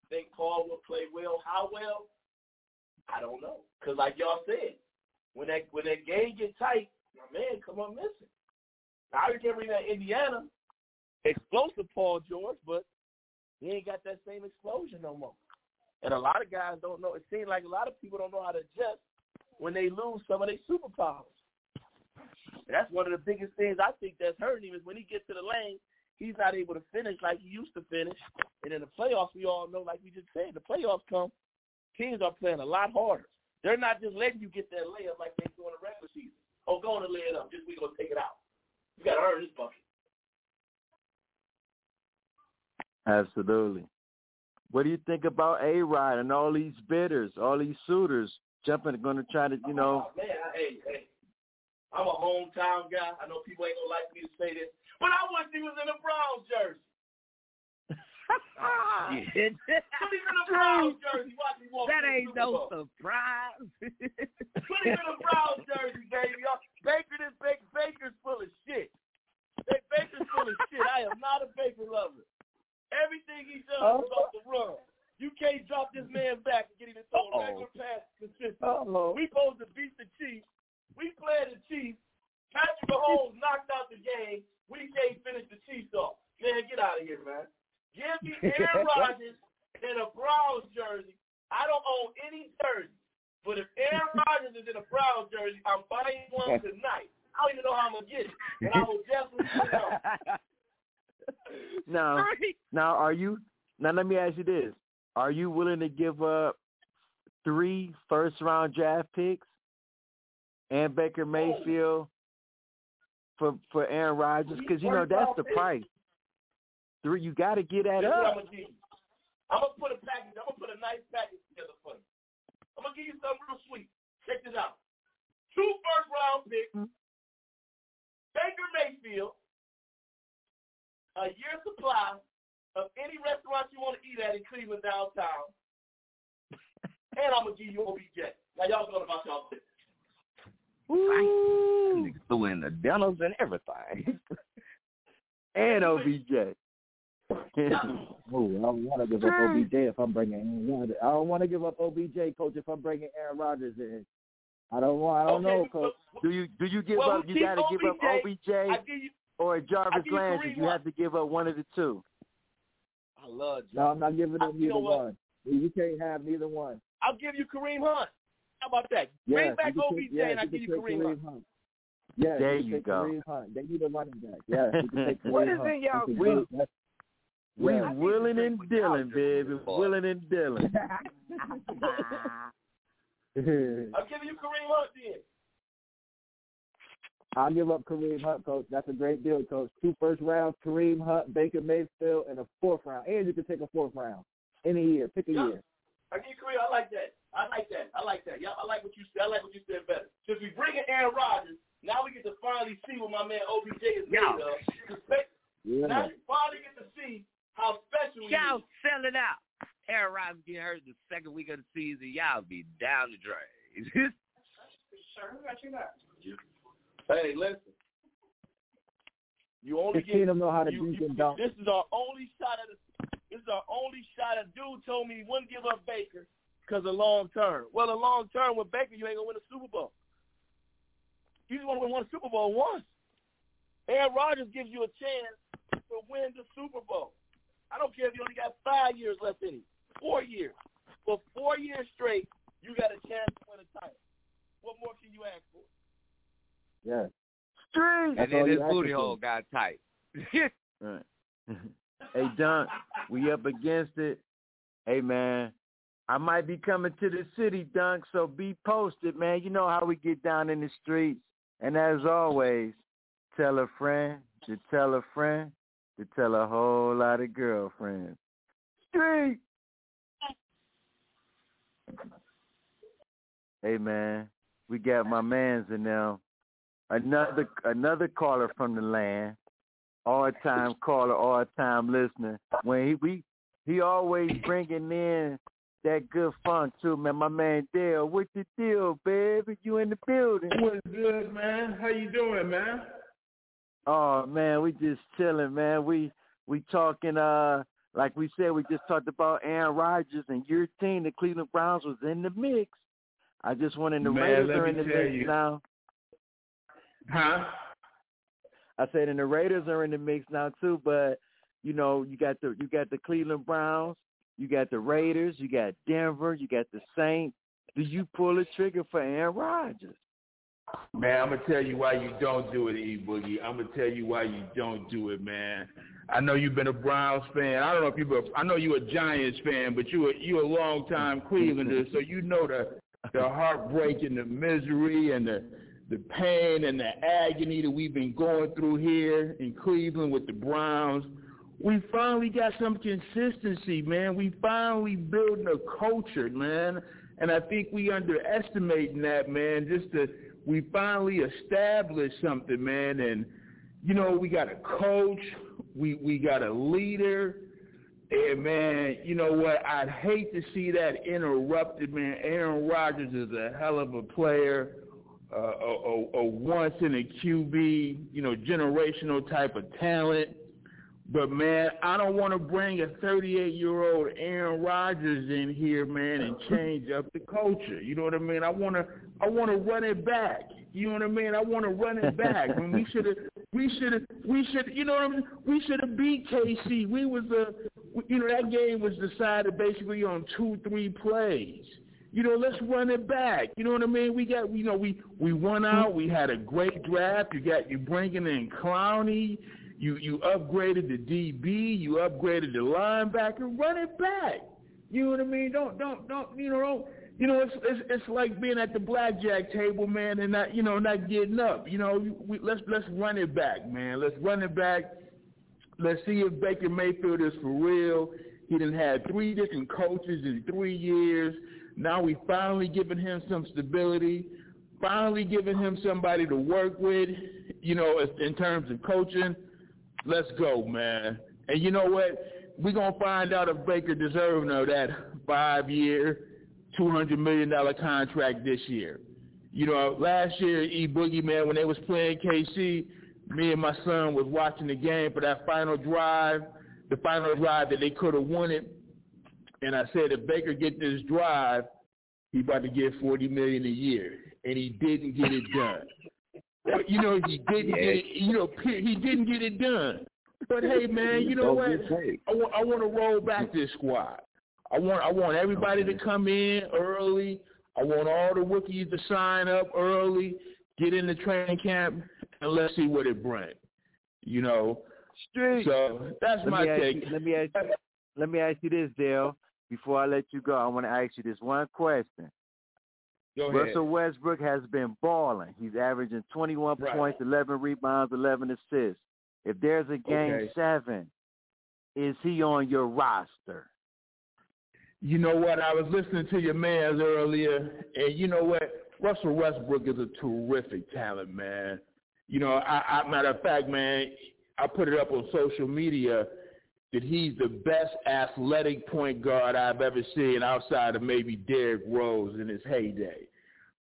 I think Paul will play well. How well? I don't know. Cause like y'all said, when that when that game get tight, my man come up missing. Now, I remember that Indiana explosive Paul George, but he ain't got that same explosion no more. And a lot of guys don't know. It seems like a lot of people don't know how to adjust when they lose some of their superpowers. And that's one of the biggest things I think that's hurting him is when he gets to the lane, he's not able to finish like he used to finish. And in the playoffs, we all know, like we just said, the playoffs come, teams are playing a lot harder. They're not just letting you get that layup like they do in the regular season. Oh, go on and lay it up. Just we gonna take it out. You gotta earn this bucket. Absolutely. What do you think about A Rod and all these bidders, all these suitors jumping, going to try to, you know? Oh, man, I, hey, hey. I'm a hometown guy. I know people ain't gonna like me to say this, but I wish he was in a Browns jersey. Put him in a Browns jersey. Watch me walk that ain't no Bowl. surprise. Put him in a Browns jersey, baby. Baker, this Baker, Baker's full of shit. Ba- Baker's full of shit. I am not a Baker lover. Everything he does is off the run. You can't drop this man back and get him to throw a regular pass consistently. Uh-oh. We supposed to beat the Chiefs. We played the Chiefs. Patrick Mahomes knocked out the game. We can't finish the Chiefs off. Man, get out of here, man. Give me Aaron Rodgers in a Browns jersey. I don't own any jersey. But if Aaron Rodgers is in a Browns jersey, I'm buying one tonight. I don't even know how I'm going to get it. And I will definitely put it on. Now, now, are you? Now, let me ask you this: Are you willing to give up three first-round draft picks and Baker Mayfield for for Aaron Rodgers because you know that's the price. Three, you got to get that That's what I'm gonna give you. I'm gonna put a package. I'm gonna put a nice package together for you. I'm gonna give you something real sweet. Check this out. Two first round picks, mm-hmm. Baker Mayfield, a year supply of any restaurant you want to eat at in Cleveland downtown, and I'm gonna give you OBJ. Now y'all going about y'all business. Ooh, Niggas threw in the dentals and everything. and OBJ. Oh, I don't want to give up OBJ if I'm bringing Aaron Rodgers. I don't want to give up OBJ, coach, if I'm bringing Aaron Rodgers in. I don't want. I don't Okay, know, coach. so- do you do you give Well, up? You got to give up OBJ you. or I Jarvis give you Landry. You have to give up one of the two. I love you. No, I'm not giving I- them you neither know what? one. You can't have neither one. I'll give you Kareem Hunt. How about that? Yes, Bring back OBJ take- yes, and I'll give you take Kareem Hunt. Yes, There you, you go. Kareem Hunt. They need a running back. Yeah, you can take Kareem What is Hunt. in y'all We Yeah. willing and dealing, baby. Boy. Willing and dealing. I'm giving you Kareem Hunt then. I'll give up Kareem Hunt, coach. That's a great deal, coach. Two first rounds, Kareem Hunt, Baker Mayfield, and a fourth round. And you can take a fourth round any year. Pick a Yeah. year. I give you Kareem. I like that. I like that. I like that. Yeah, I like what you said. I like what you said better. Since we bring in Aaron Rodgers, now we get to finally see what my man OBJ is made Yeah. of. 'Cause ba- Yeah. Now you finally get to see how special he Y'all is. sell it out. Aaron Rodgers get hurt the second week of the season. Y'all be down the drain. Hey, listen. You only get team know how to you, beat you, and dunk. This is our only shot at. A, this is our only shot. A dude told me he wouldn't give up Baker because of long term. Well, a long term with Baker, you ain't gonna win a Super Bowl. You just want to win one Super Bowl once. Aaron Rodgers gives you a chance to win the Super Bowl. I don't care if you only got five years left in it, four years. For four years straight, you got a chance to win a title. What more can you ask for? Yeah. Street. And then all his you booty for. hole got tight. Right. hey, Dunk, we up against it. Hey, man, I might be coming to the city, Dunk, so be posted, man. You know how we get down in the streets. And as always, tell a friend to tell a friend to tell a whole lot of girlfriends. Street. Hey, man, we got my mans in now. Another another caller from the land all time caller, all time listener. When he we he always bringing in that good funk too, man. My man Dale, what the deal, baby? You in the building? What's good, man? How you doing, man? Oh man, we just chilling, man. We we talking uh like we said, we just talked about Aaron Rodgers and your team, the Cleveland Browns, was in the mix. I just wanted the Man, Raiders are in the mix you. now. Huh? I said, and the Raiders are in the mix now too. But you know, you got the you got the Cleveland Browns, you got the Raiders, you got Denver, you got the Saints. Do you pull a trigger for Aaron Rodgers? Man, I'm gonna tell you why you don't do it, E Boogie. I'm gonna tell you why you don't do it, man. I know you've been a Browns fan. I don't know if you've been, I know you're a Giants fan, but you a you're a long time Clevelander, so you know the the heartbreak and the misery and the the pain and the agony that we've been going through here in Cleveland with the Browns. We finally got some consistency, man. We finally building a culture, man. And I think we underestimating that, man. Just to we finally established something, man. And you know, we got a coach, we we got a leader, and man, you know what? I'd hate to see that interrupted, man. Aaron Rodgers is a hell of a player, uh, a, a, a once in a QB, you know, generational type of talent. But man, I don't want to bring a 38 year old Aaron Rodgers in here, man, and change up the culture. You know what I mean? I want to, I want to run it back. You know what I mean? I want to run it back. When we should have, we should have, we should, you know what I mean? We should have beat KC. We was a, you know, that game was decided basically on two, three plays. You know, let's run it back. You know what I mean? We got, you know, we we won out. We had a great draft. You got you bringing in Clowney. You you upgraded the DB, you upgraded the linebacker. Run it back. You know what I mean? Don't don't don't you know don't you know it's it's it's like being at the blackjack table, man, and not you know not getting up. You know, we, let's let's run it back, man. Let's run it back. Let's see if Baker Mayfield is for real. He didn't have three different coaches in three years. Now we finally giving him some stability. Finally giving him somebody to work with. You know, in terms of coaching. Let's go, man. And you know what? we're to find out if Baker deserves no that five-year, $200 million contract this year. You know, last year, E Boogie, man, when they was playing KC, me and my son was watching the game for that final drive, the final drive that they could have won it. And I said, if Baker get this drive, he about to get 40 million a year. And he didn't get it done. you know, he didn't get it, you know, he didn't get it done. But hey, man, you know what? I want I want to roll back this squad. I want I want everybody to come in early. I want all the rookies to sign up early, get in the training camp, and let's see what it brings. You know. Street. So that's let my take. You, let me ask you, let me ask you this, Dale. Before I let you go, I want to ask you this one question. Go Russell Westbrook has been balling. He's averaging 21 right. points, 11 rebounds, 11 assists. If there's a game okay. seven, is he on your roster? You know what? I was listening to your man's earlier, and you know what? Russell Westbrook is a terrific talent, man. You know, I, I matter of fact, man, I put it up on social media that he's the best athletic point guard I've ever seen outside of maybe Derrick Rose in his heyday.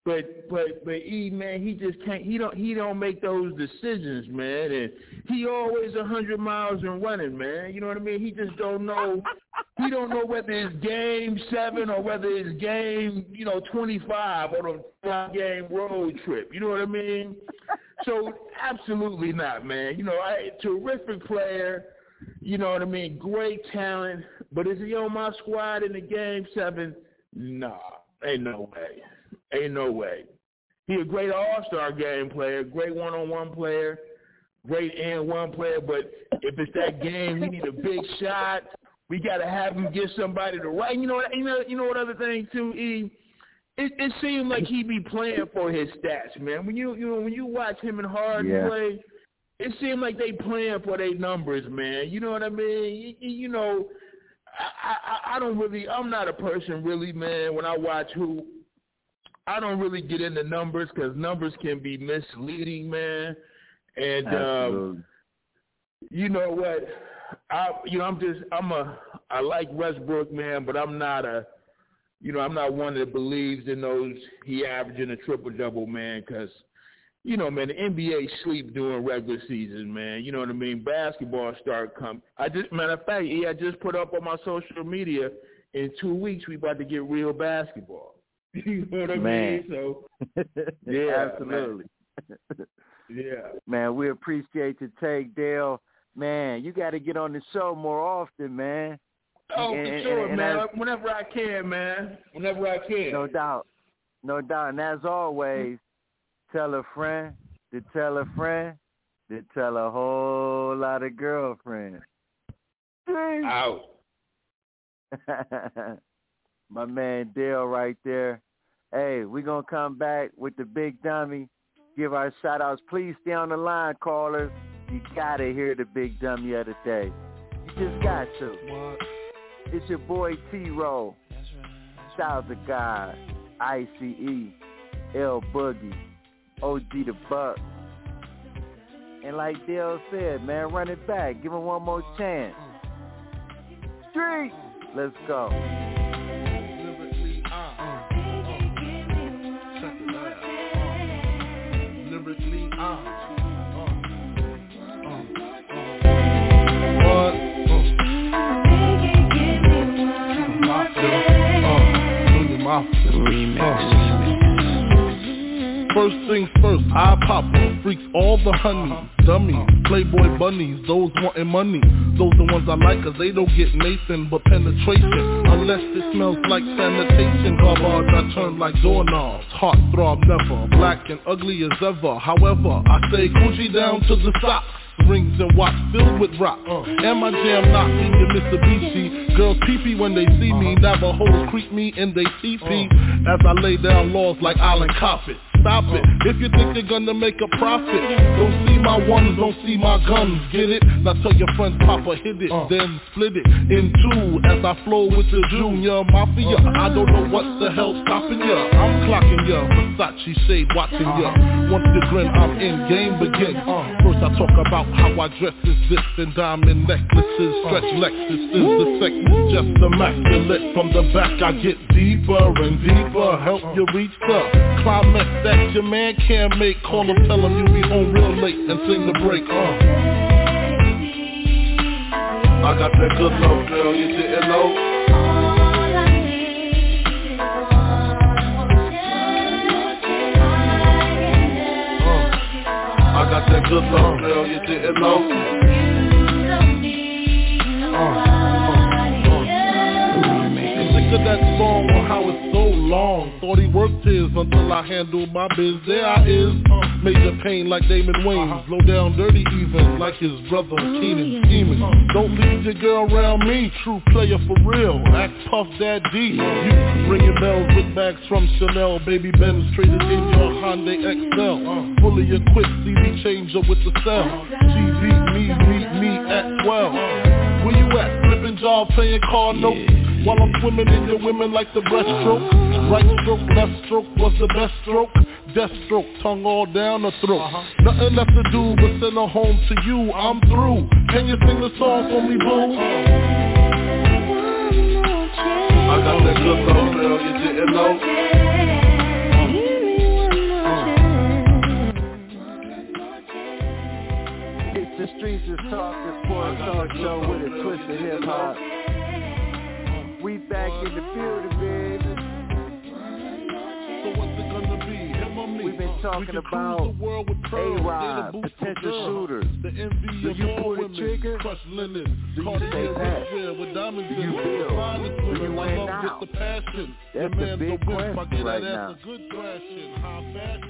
But but but E man, he just can't. He don't he don't make those decisions, man. And he always a hundred miles and running, man. You know what I mean? He just don't know. he don't know whether it's game seven or whether it's game you know twenty five or the five game road trip. You know what I mean? So absolutely not, man. You know, I terrific player. You know what I mean? Great talent. But is he on my squad in the game seven? Nah, ain't no way. Ain't no way. He a great all-star game player, great one-on-one player, great and one player. But if it's that game, we need a big shot. We got to have him get somebody to right. You know what? You know, you know what other thing too, E. It, it seemed like he be playing for his stats, man. When you you know when you watch him and Harden yeah. play, it seemed like they playing for their numbers, man. You know what I mean? You, you know, I, I I don't really. I'm not a person really, man. When I watch who I don't really get into numbers because numbers can be misleading, man. And um, you know what? I you know I'm just I'm a I like Westbrook, man, but I'm not a you know I'm not one that believes in those he averaging a triple double, man, because you know, man, the NBA sleep during regular season, man. You know what I mean? Basketball start come. I just matter of fact, yeah, I just put up on my social media. In two weeks, we about to get real basketball. You know what I man. mean? So yeah, absolutely. Man. Yeah. Man, we appreciate your take, Dale. Man, you got to get on the show more often, man. Oh, and, for sure, and, man. and Whenever I can, man. Whenever I can. No doubt. No doubt. And as always, tell a friend to tell a friend to tell a whole lot of girlfriends. Out. My man Dale right there. Hey, we're going to come back with the big dummy. Give our shout outs. Please stay on the line, callers. You got to hear the big dummy of the day. You just got to. It's your boy T-Roll. Shout out to God, ICE, L Boogie, OG the Buck. And like Dale said, man, run it back. Give him one more chance. Street. Let's go. First things first, I pop freaks all the honey, dummies, playboy bunnies, those wanting money. Those the ones I like cause they don't get Nathan but penetration. Unless it smells like sanitation, garbage I turn like doorknobs. Heart throb never, black and ugly as ever. However, I say Gucci down to the socks rings and watch filled with rock. Uh, and my jam knocking your Mitsubishi Girls pee when they see me, Navajos creep me in they teepee As I lay down laws like Island Coffin stop it. If you think you're gonna make a profit Don't see my ones, don't see my guns, get it? Now tell your friends Papa hit it, uh. then split it in two. As I flow with the junior mafia I don't know what the hell stopping ya. I'm clocking ya, Versace shade watching ya. Once you grin, I'm in, game begin uh. First I talk about how I dress is this And diamond necklaces, stretch Lexus is the sex Just immaculate. From the back I get deeper and deeper Help you reach the climax that your man can't make Call him, tell him you be home real late and sing the break, uh. I got that good love, girl, you didn't know. Uh, I got that good love, girl, you didn't know that song on how it's so long. Thought he worked his until I handled my biz. There I is, uh, major pain like Damon Wayans. Uh-huh. Blow down dirty even like his brother Keenan scheming Don't leave your girl around me, true player for real. Act Puff Dad D You ringing bells with bags from Chanel. Baby Benz traded in your Hyundai XL Fully equipped CD changer with the cell. Beat me, meet me at 12 Where you at? Flipping job, playing car notes while I'm swimming in your women like the breaststroke. Right stroke, left stroke was the best stroke? Death stroke, tongue all down the throat. Uh-huh. Nothing left to do but send her home to you. I'm through, can you sing the song for me boo? I got that good love, girl, you didn't know. It's the Streets is Talk, the sports talk show with a twist of hip hop. We back in the building, talking about A-Rod, potential shooters. Do you pull the trigger? Do you say that? Do you feel? Do you win now? That's the big question right now.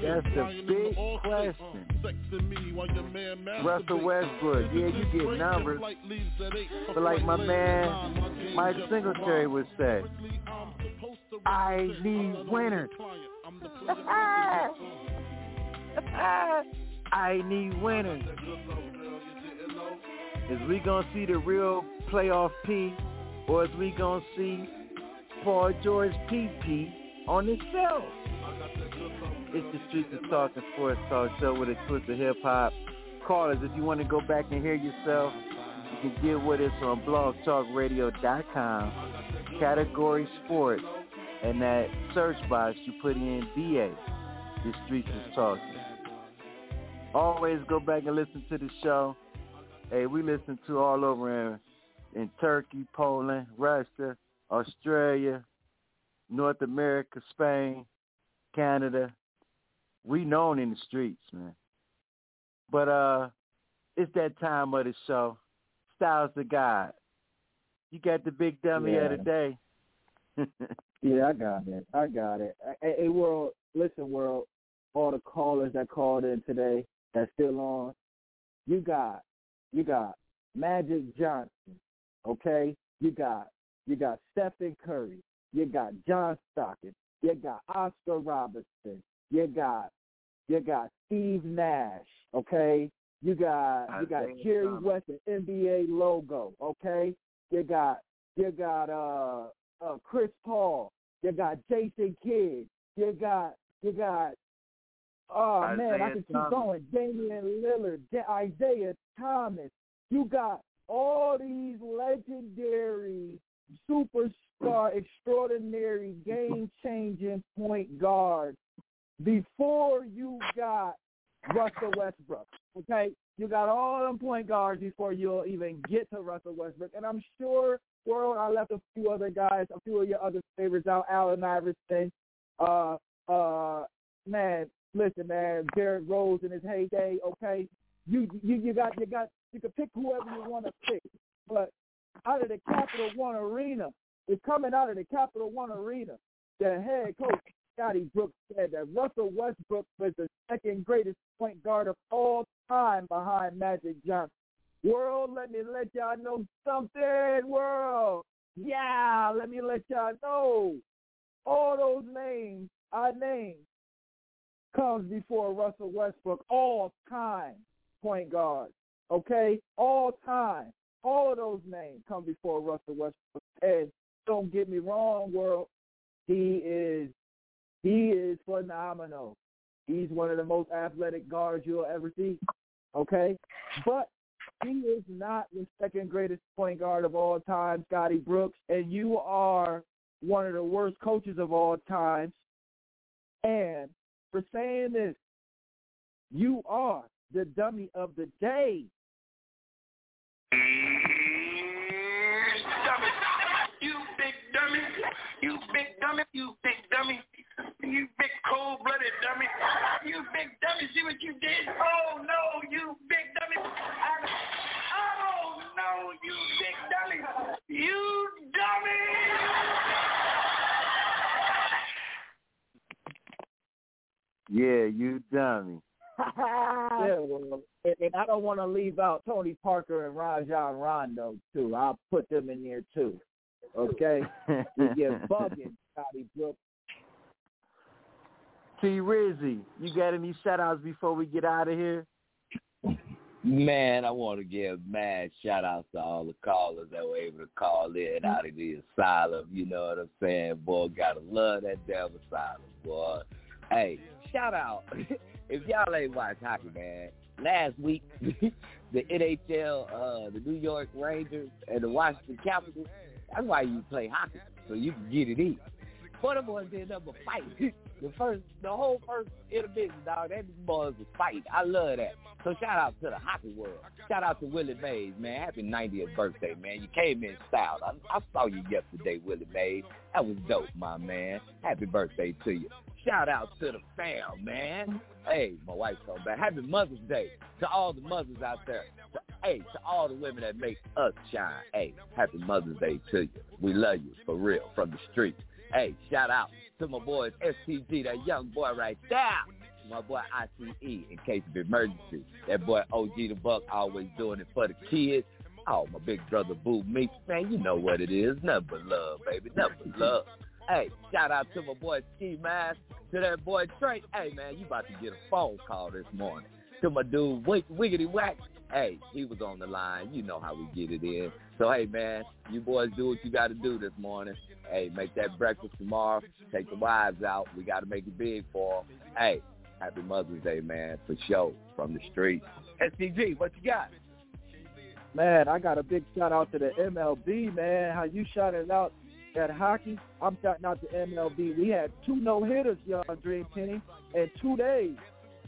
That's the big question. Russell Westbrook, yeah, you get numbers. But like my man Mike Singletary would say, I need winners. I need winners. Is we gonna see the real playoff P, or is we gonna see Paul George PP on show? It's the Streets of Talk Sports Talk Show with a twist of hip hop. Callers, if you want to go back and hear yourself, you can get with us on blogtalkradio.com, category sports, and that search box you put in BA. The Streets is Talking. Always go back and listen to the show. Hey, we listen to all over in, in Turkey, Poland, Russia, Australia, North America, Spain, Canada. We known in the streets, man. But uh it's that time of the show. Styles of God. You got the big dummy yeah. of the day. yeah, I got it. I got it. Hey, hey, world, listen, world. All the callers that called in today that's still on. You got, you got Magic Johnson. Okay, you got, you got Stephen Curry. You got John Stockton. You got Oscar Robertson. You got, you got Steve Nash. Okay, you got you got Jerry West and NBA logo, okay? You got you got uh uh Chris Paul, you got Jason Kidd, you got you got oh Isaiah man, I can keep Thomas. going. Damian Lillard, Isaiah Thomas. You got all these legendary superstar extraordinary game changing point guards before you got Russell Westbrook. Okay, you got all them point guards before you'll even get to Russell Westbrook, and I'm sure, world, I left a few other guys, a few of your other favorites out, Allen Iverson, uh, uh, man, listen, man, Derrick Rose in his heyday. Okay, you you you got you got you can pick whoever you want to pick, but out of the Capital One Arena, it's coming out of the Capital One Arena. The head coach Scotty Brooks said that Russell Westbrook was the second greatest point guard of all time behind Magic Johnson. World, let me let y'all know something, world. Yeah, let me let y'all know. All those names I named comes before Russell Westbrook all time point guard. Okay? All time. All of those names come before Russell Westbrook. And don't get me wrong, world. He is he is phenomenal. He's one of the most athletic guards you'll ever see. Okay? But he is not the second greatest point guard of all time, Scotty Brooks, and you are one of the worst coaches of all time. And for saying this, you are the dummy of the day. You big dummy. You big dummy. You big dummy. You big cold-blooded dummy. You big dummy. See what you did? Oh, no, you big dummy. I, oh, no, you big dummy. You dummy. Yeah, you dummy. yeah, well, and, and I don't want to leave out Tony Parker and Rajon Rondo too. I'll put them in there too. Okay, you get bugging, Scotty Brooks. T Rizzy, you got any shout outs before we get out of here? Man, I want to give mad shout outs to all the callers that were able to call in out of the asylum. You know what I'm saying? Boy, gotta love that damn asylum, boy. Hey, shout out. if y'all ain't watched hockey, man, last week the NHL, uh, the New York Rangers and the Washington Capitals, that's why you play hockey, so you can get it in. But them boys up a fight. the first, the whole first intermission, dog, that boys was fight. I love that. So shout out to the hockey world. Shout out to Willie Mays, man. Happy 90th birthday, man. You came in style. I, I saw you yesterday, Willie Mays. That was dope, my man. Happy birthday to you. Shout out to the fam, man. Hey, my wife's coming back. Happy Mother's Day to all the mothers out there. To, hey, to all the women that make us shine. Hey, happy Mother's Day to you. We love you for real from the street. Hey, shout out to my boys STG, that young boy right there. My boy ICE in case of emergency. That boy OG the Buck always doing it for the kids. Oh, my big brother Boo Me. Man, you know what it is. Nothing love, baby. Nothing love. Hey, shout out to my boy Ski Mask, to that boy Trey. Hey, man, you about to get a phone call this morning. To my dude Wig- Wiggity Whack. Hey, he was on the line. You know how we get it in. So, hey, man, you boys do what you got to do this morning. Hey, make that breakfast tomorrow. Take the wives out. We got to make it big for them. Hey, happy Mother's Day, man, for sure, from the street. SCG, what you got? Man, I got a big shout out to the MLB, man. How you shouted out at hockey. I'm shouting out to MLB. We had two no hitters, y'all, Dream Team, in two days.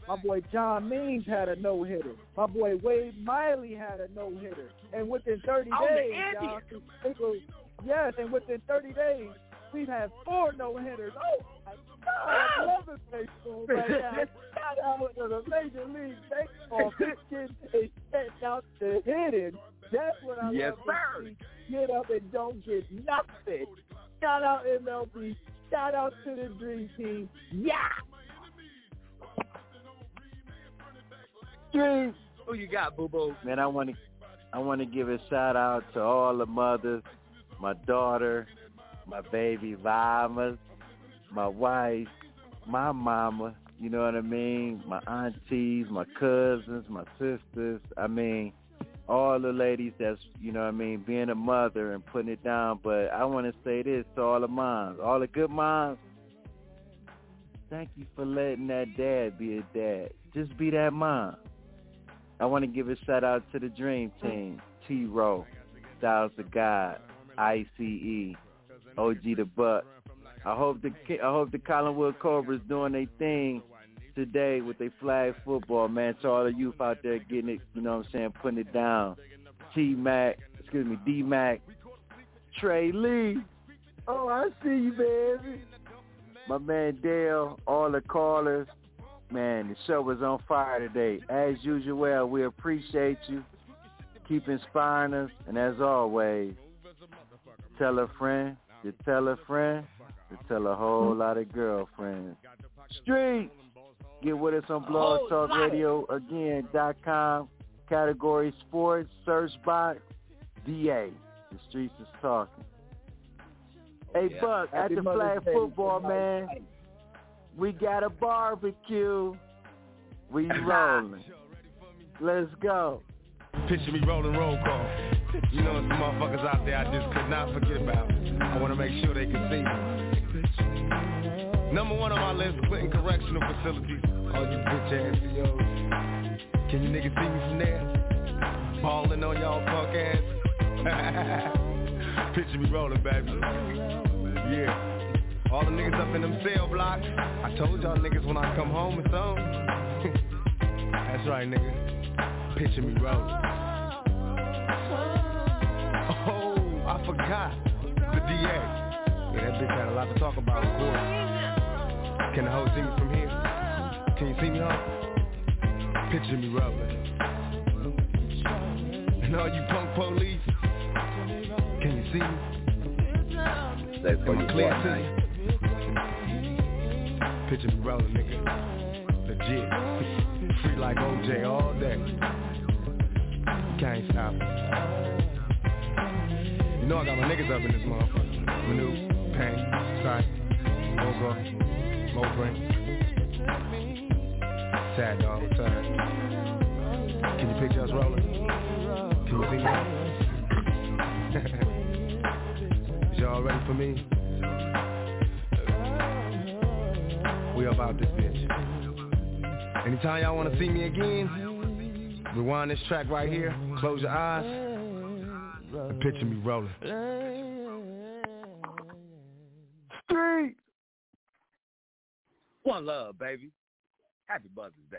My boy John Means had a no hitter. My boy Wade Miley had a no hitter. And within 30 Oh, the days, y'all, people, yes, and within 30 days, we've had four no hitters. Oh my God, I love it baseball right now. Shout out to the Major League Baseball pitching and setting out the hitting. That's what I Yes, love to sir. Get up and don't get nothing. Shout out MLB. Shout out to the Dream Team. Yeah. Who you got, Boo Boo? Man, I want to I want to give a shout out to all the mothers, my daughter, my baby Vimas, my wife, my mama, you know what I mean? My aunties, my cousins, my sisters. I mean, all the ladies that's, you know what I mean, being a mother and putting it down. But I want to say this to all the moms, all the good moms. Thank you for letting that dad be a dad. Just be that mom. I want to give a shout out to the Dream Team, T Row, Styles the God, ICE, OG the Buck. I hope the I hope the Collinwood Cobras doing their thing today with their flag football, man. To all the youth out there getting it, you know what I'm saying, putting it down. T Mac, excuse me, D Mac, Trey Lee. Oh, I see you, baby. My man Dale, all the callers. Man, the show was on fire today. As usual, we appreciate you. Keep inspiring us. And as always, tell a friend to tell a friend to tell a whole lot of girlfriends. Street. Get with us on Blog Talk Radio again dot com. Category sports, search box, DA. The streets is talking. Hey. Buck, at the flag football, man, we got a barbecue. We rolling. Let's go. Picture me rolling roll call. You know some motherfuckers out there I just could not forget about. I want to make sure they can see me. Number one on my list, Clinton Correctional Facilities. All you bitch ass CEOs. Can you niggas see me from there? Balling on y'all punk ass. Picture me rolling, baby. Yeah. All the niggas up in them cell blocks. I told y'all niggas when I come home it's on. That's right, nigga. Picture me rolling. Oh, I forgot. The DA. Yeah, that bitch had a lot to talk about, of course. Can the hoe see me from here? Can you see me, huh? Picture me rolling. And all you punk police, can you see me? For Am I clear to you? Me rolling, nigga. Legit. Free like OJ all day. Can't stop. You know I got my niggas up in this motherfucker. Manu, Pain, Sight, Mogo, Mobrin. Sad dog, up? Can you picture us rolling? Can you see me? Is y'all ready for me? We about this bitch. Anytime y'all want to see me again, rewind this track right here, close your eyes, and picture me rolling. Street. One love, baby. Happy Mother's Day.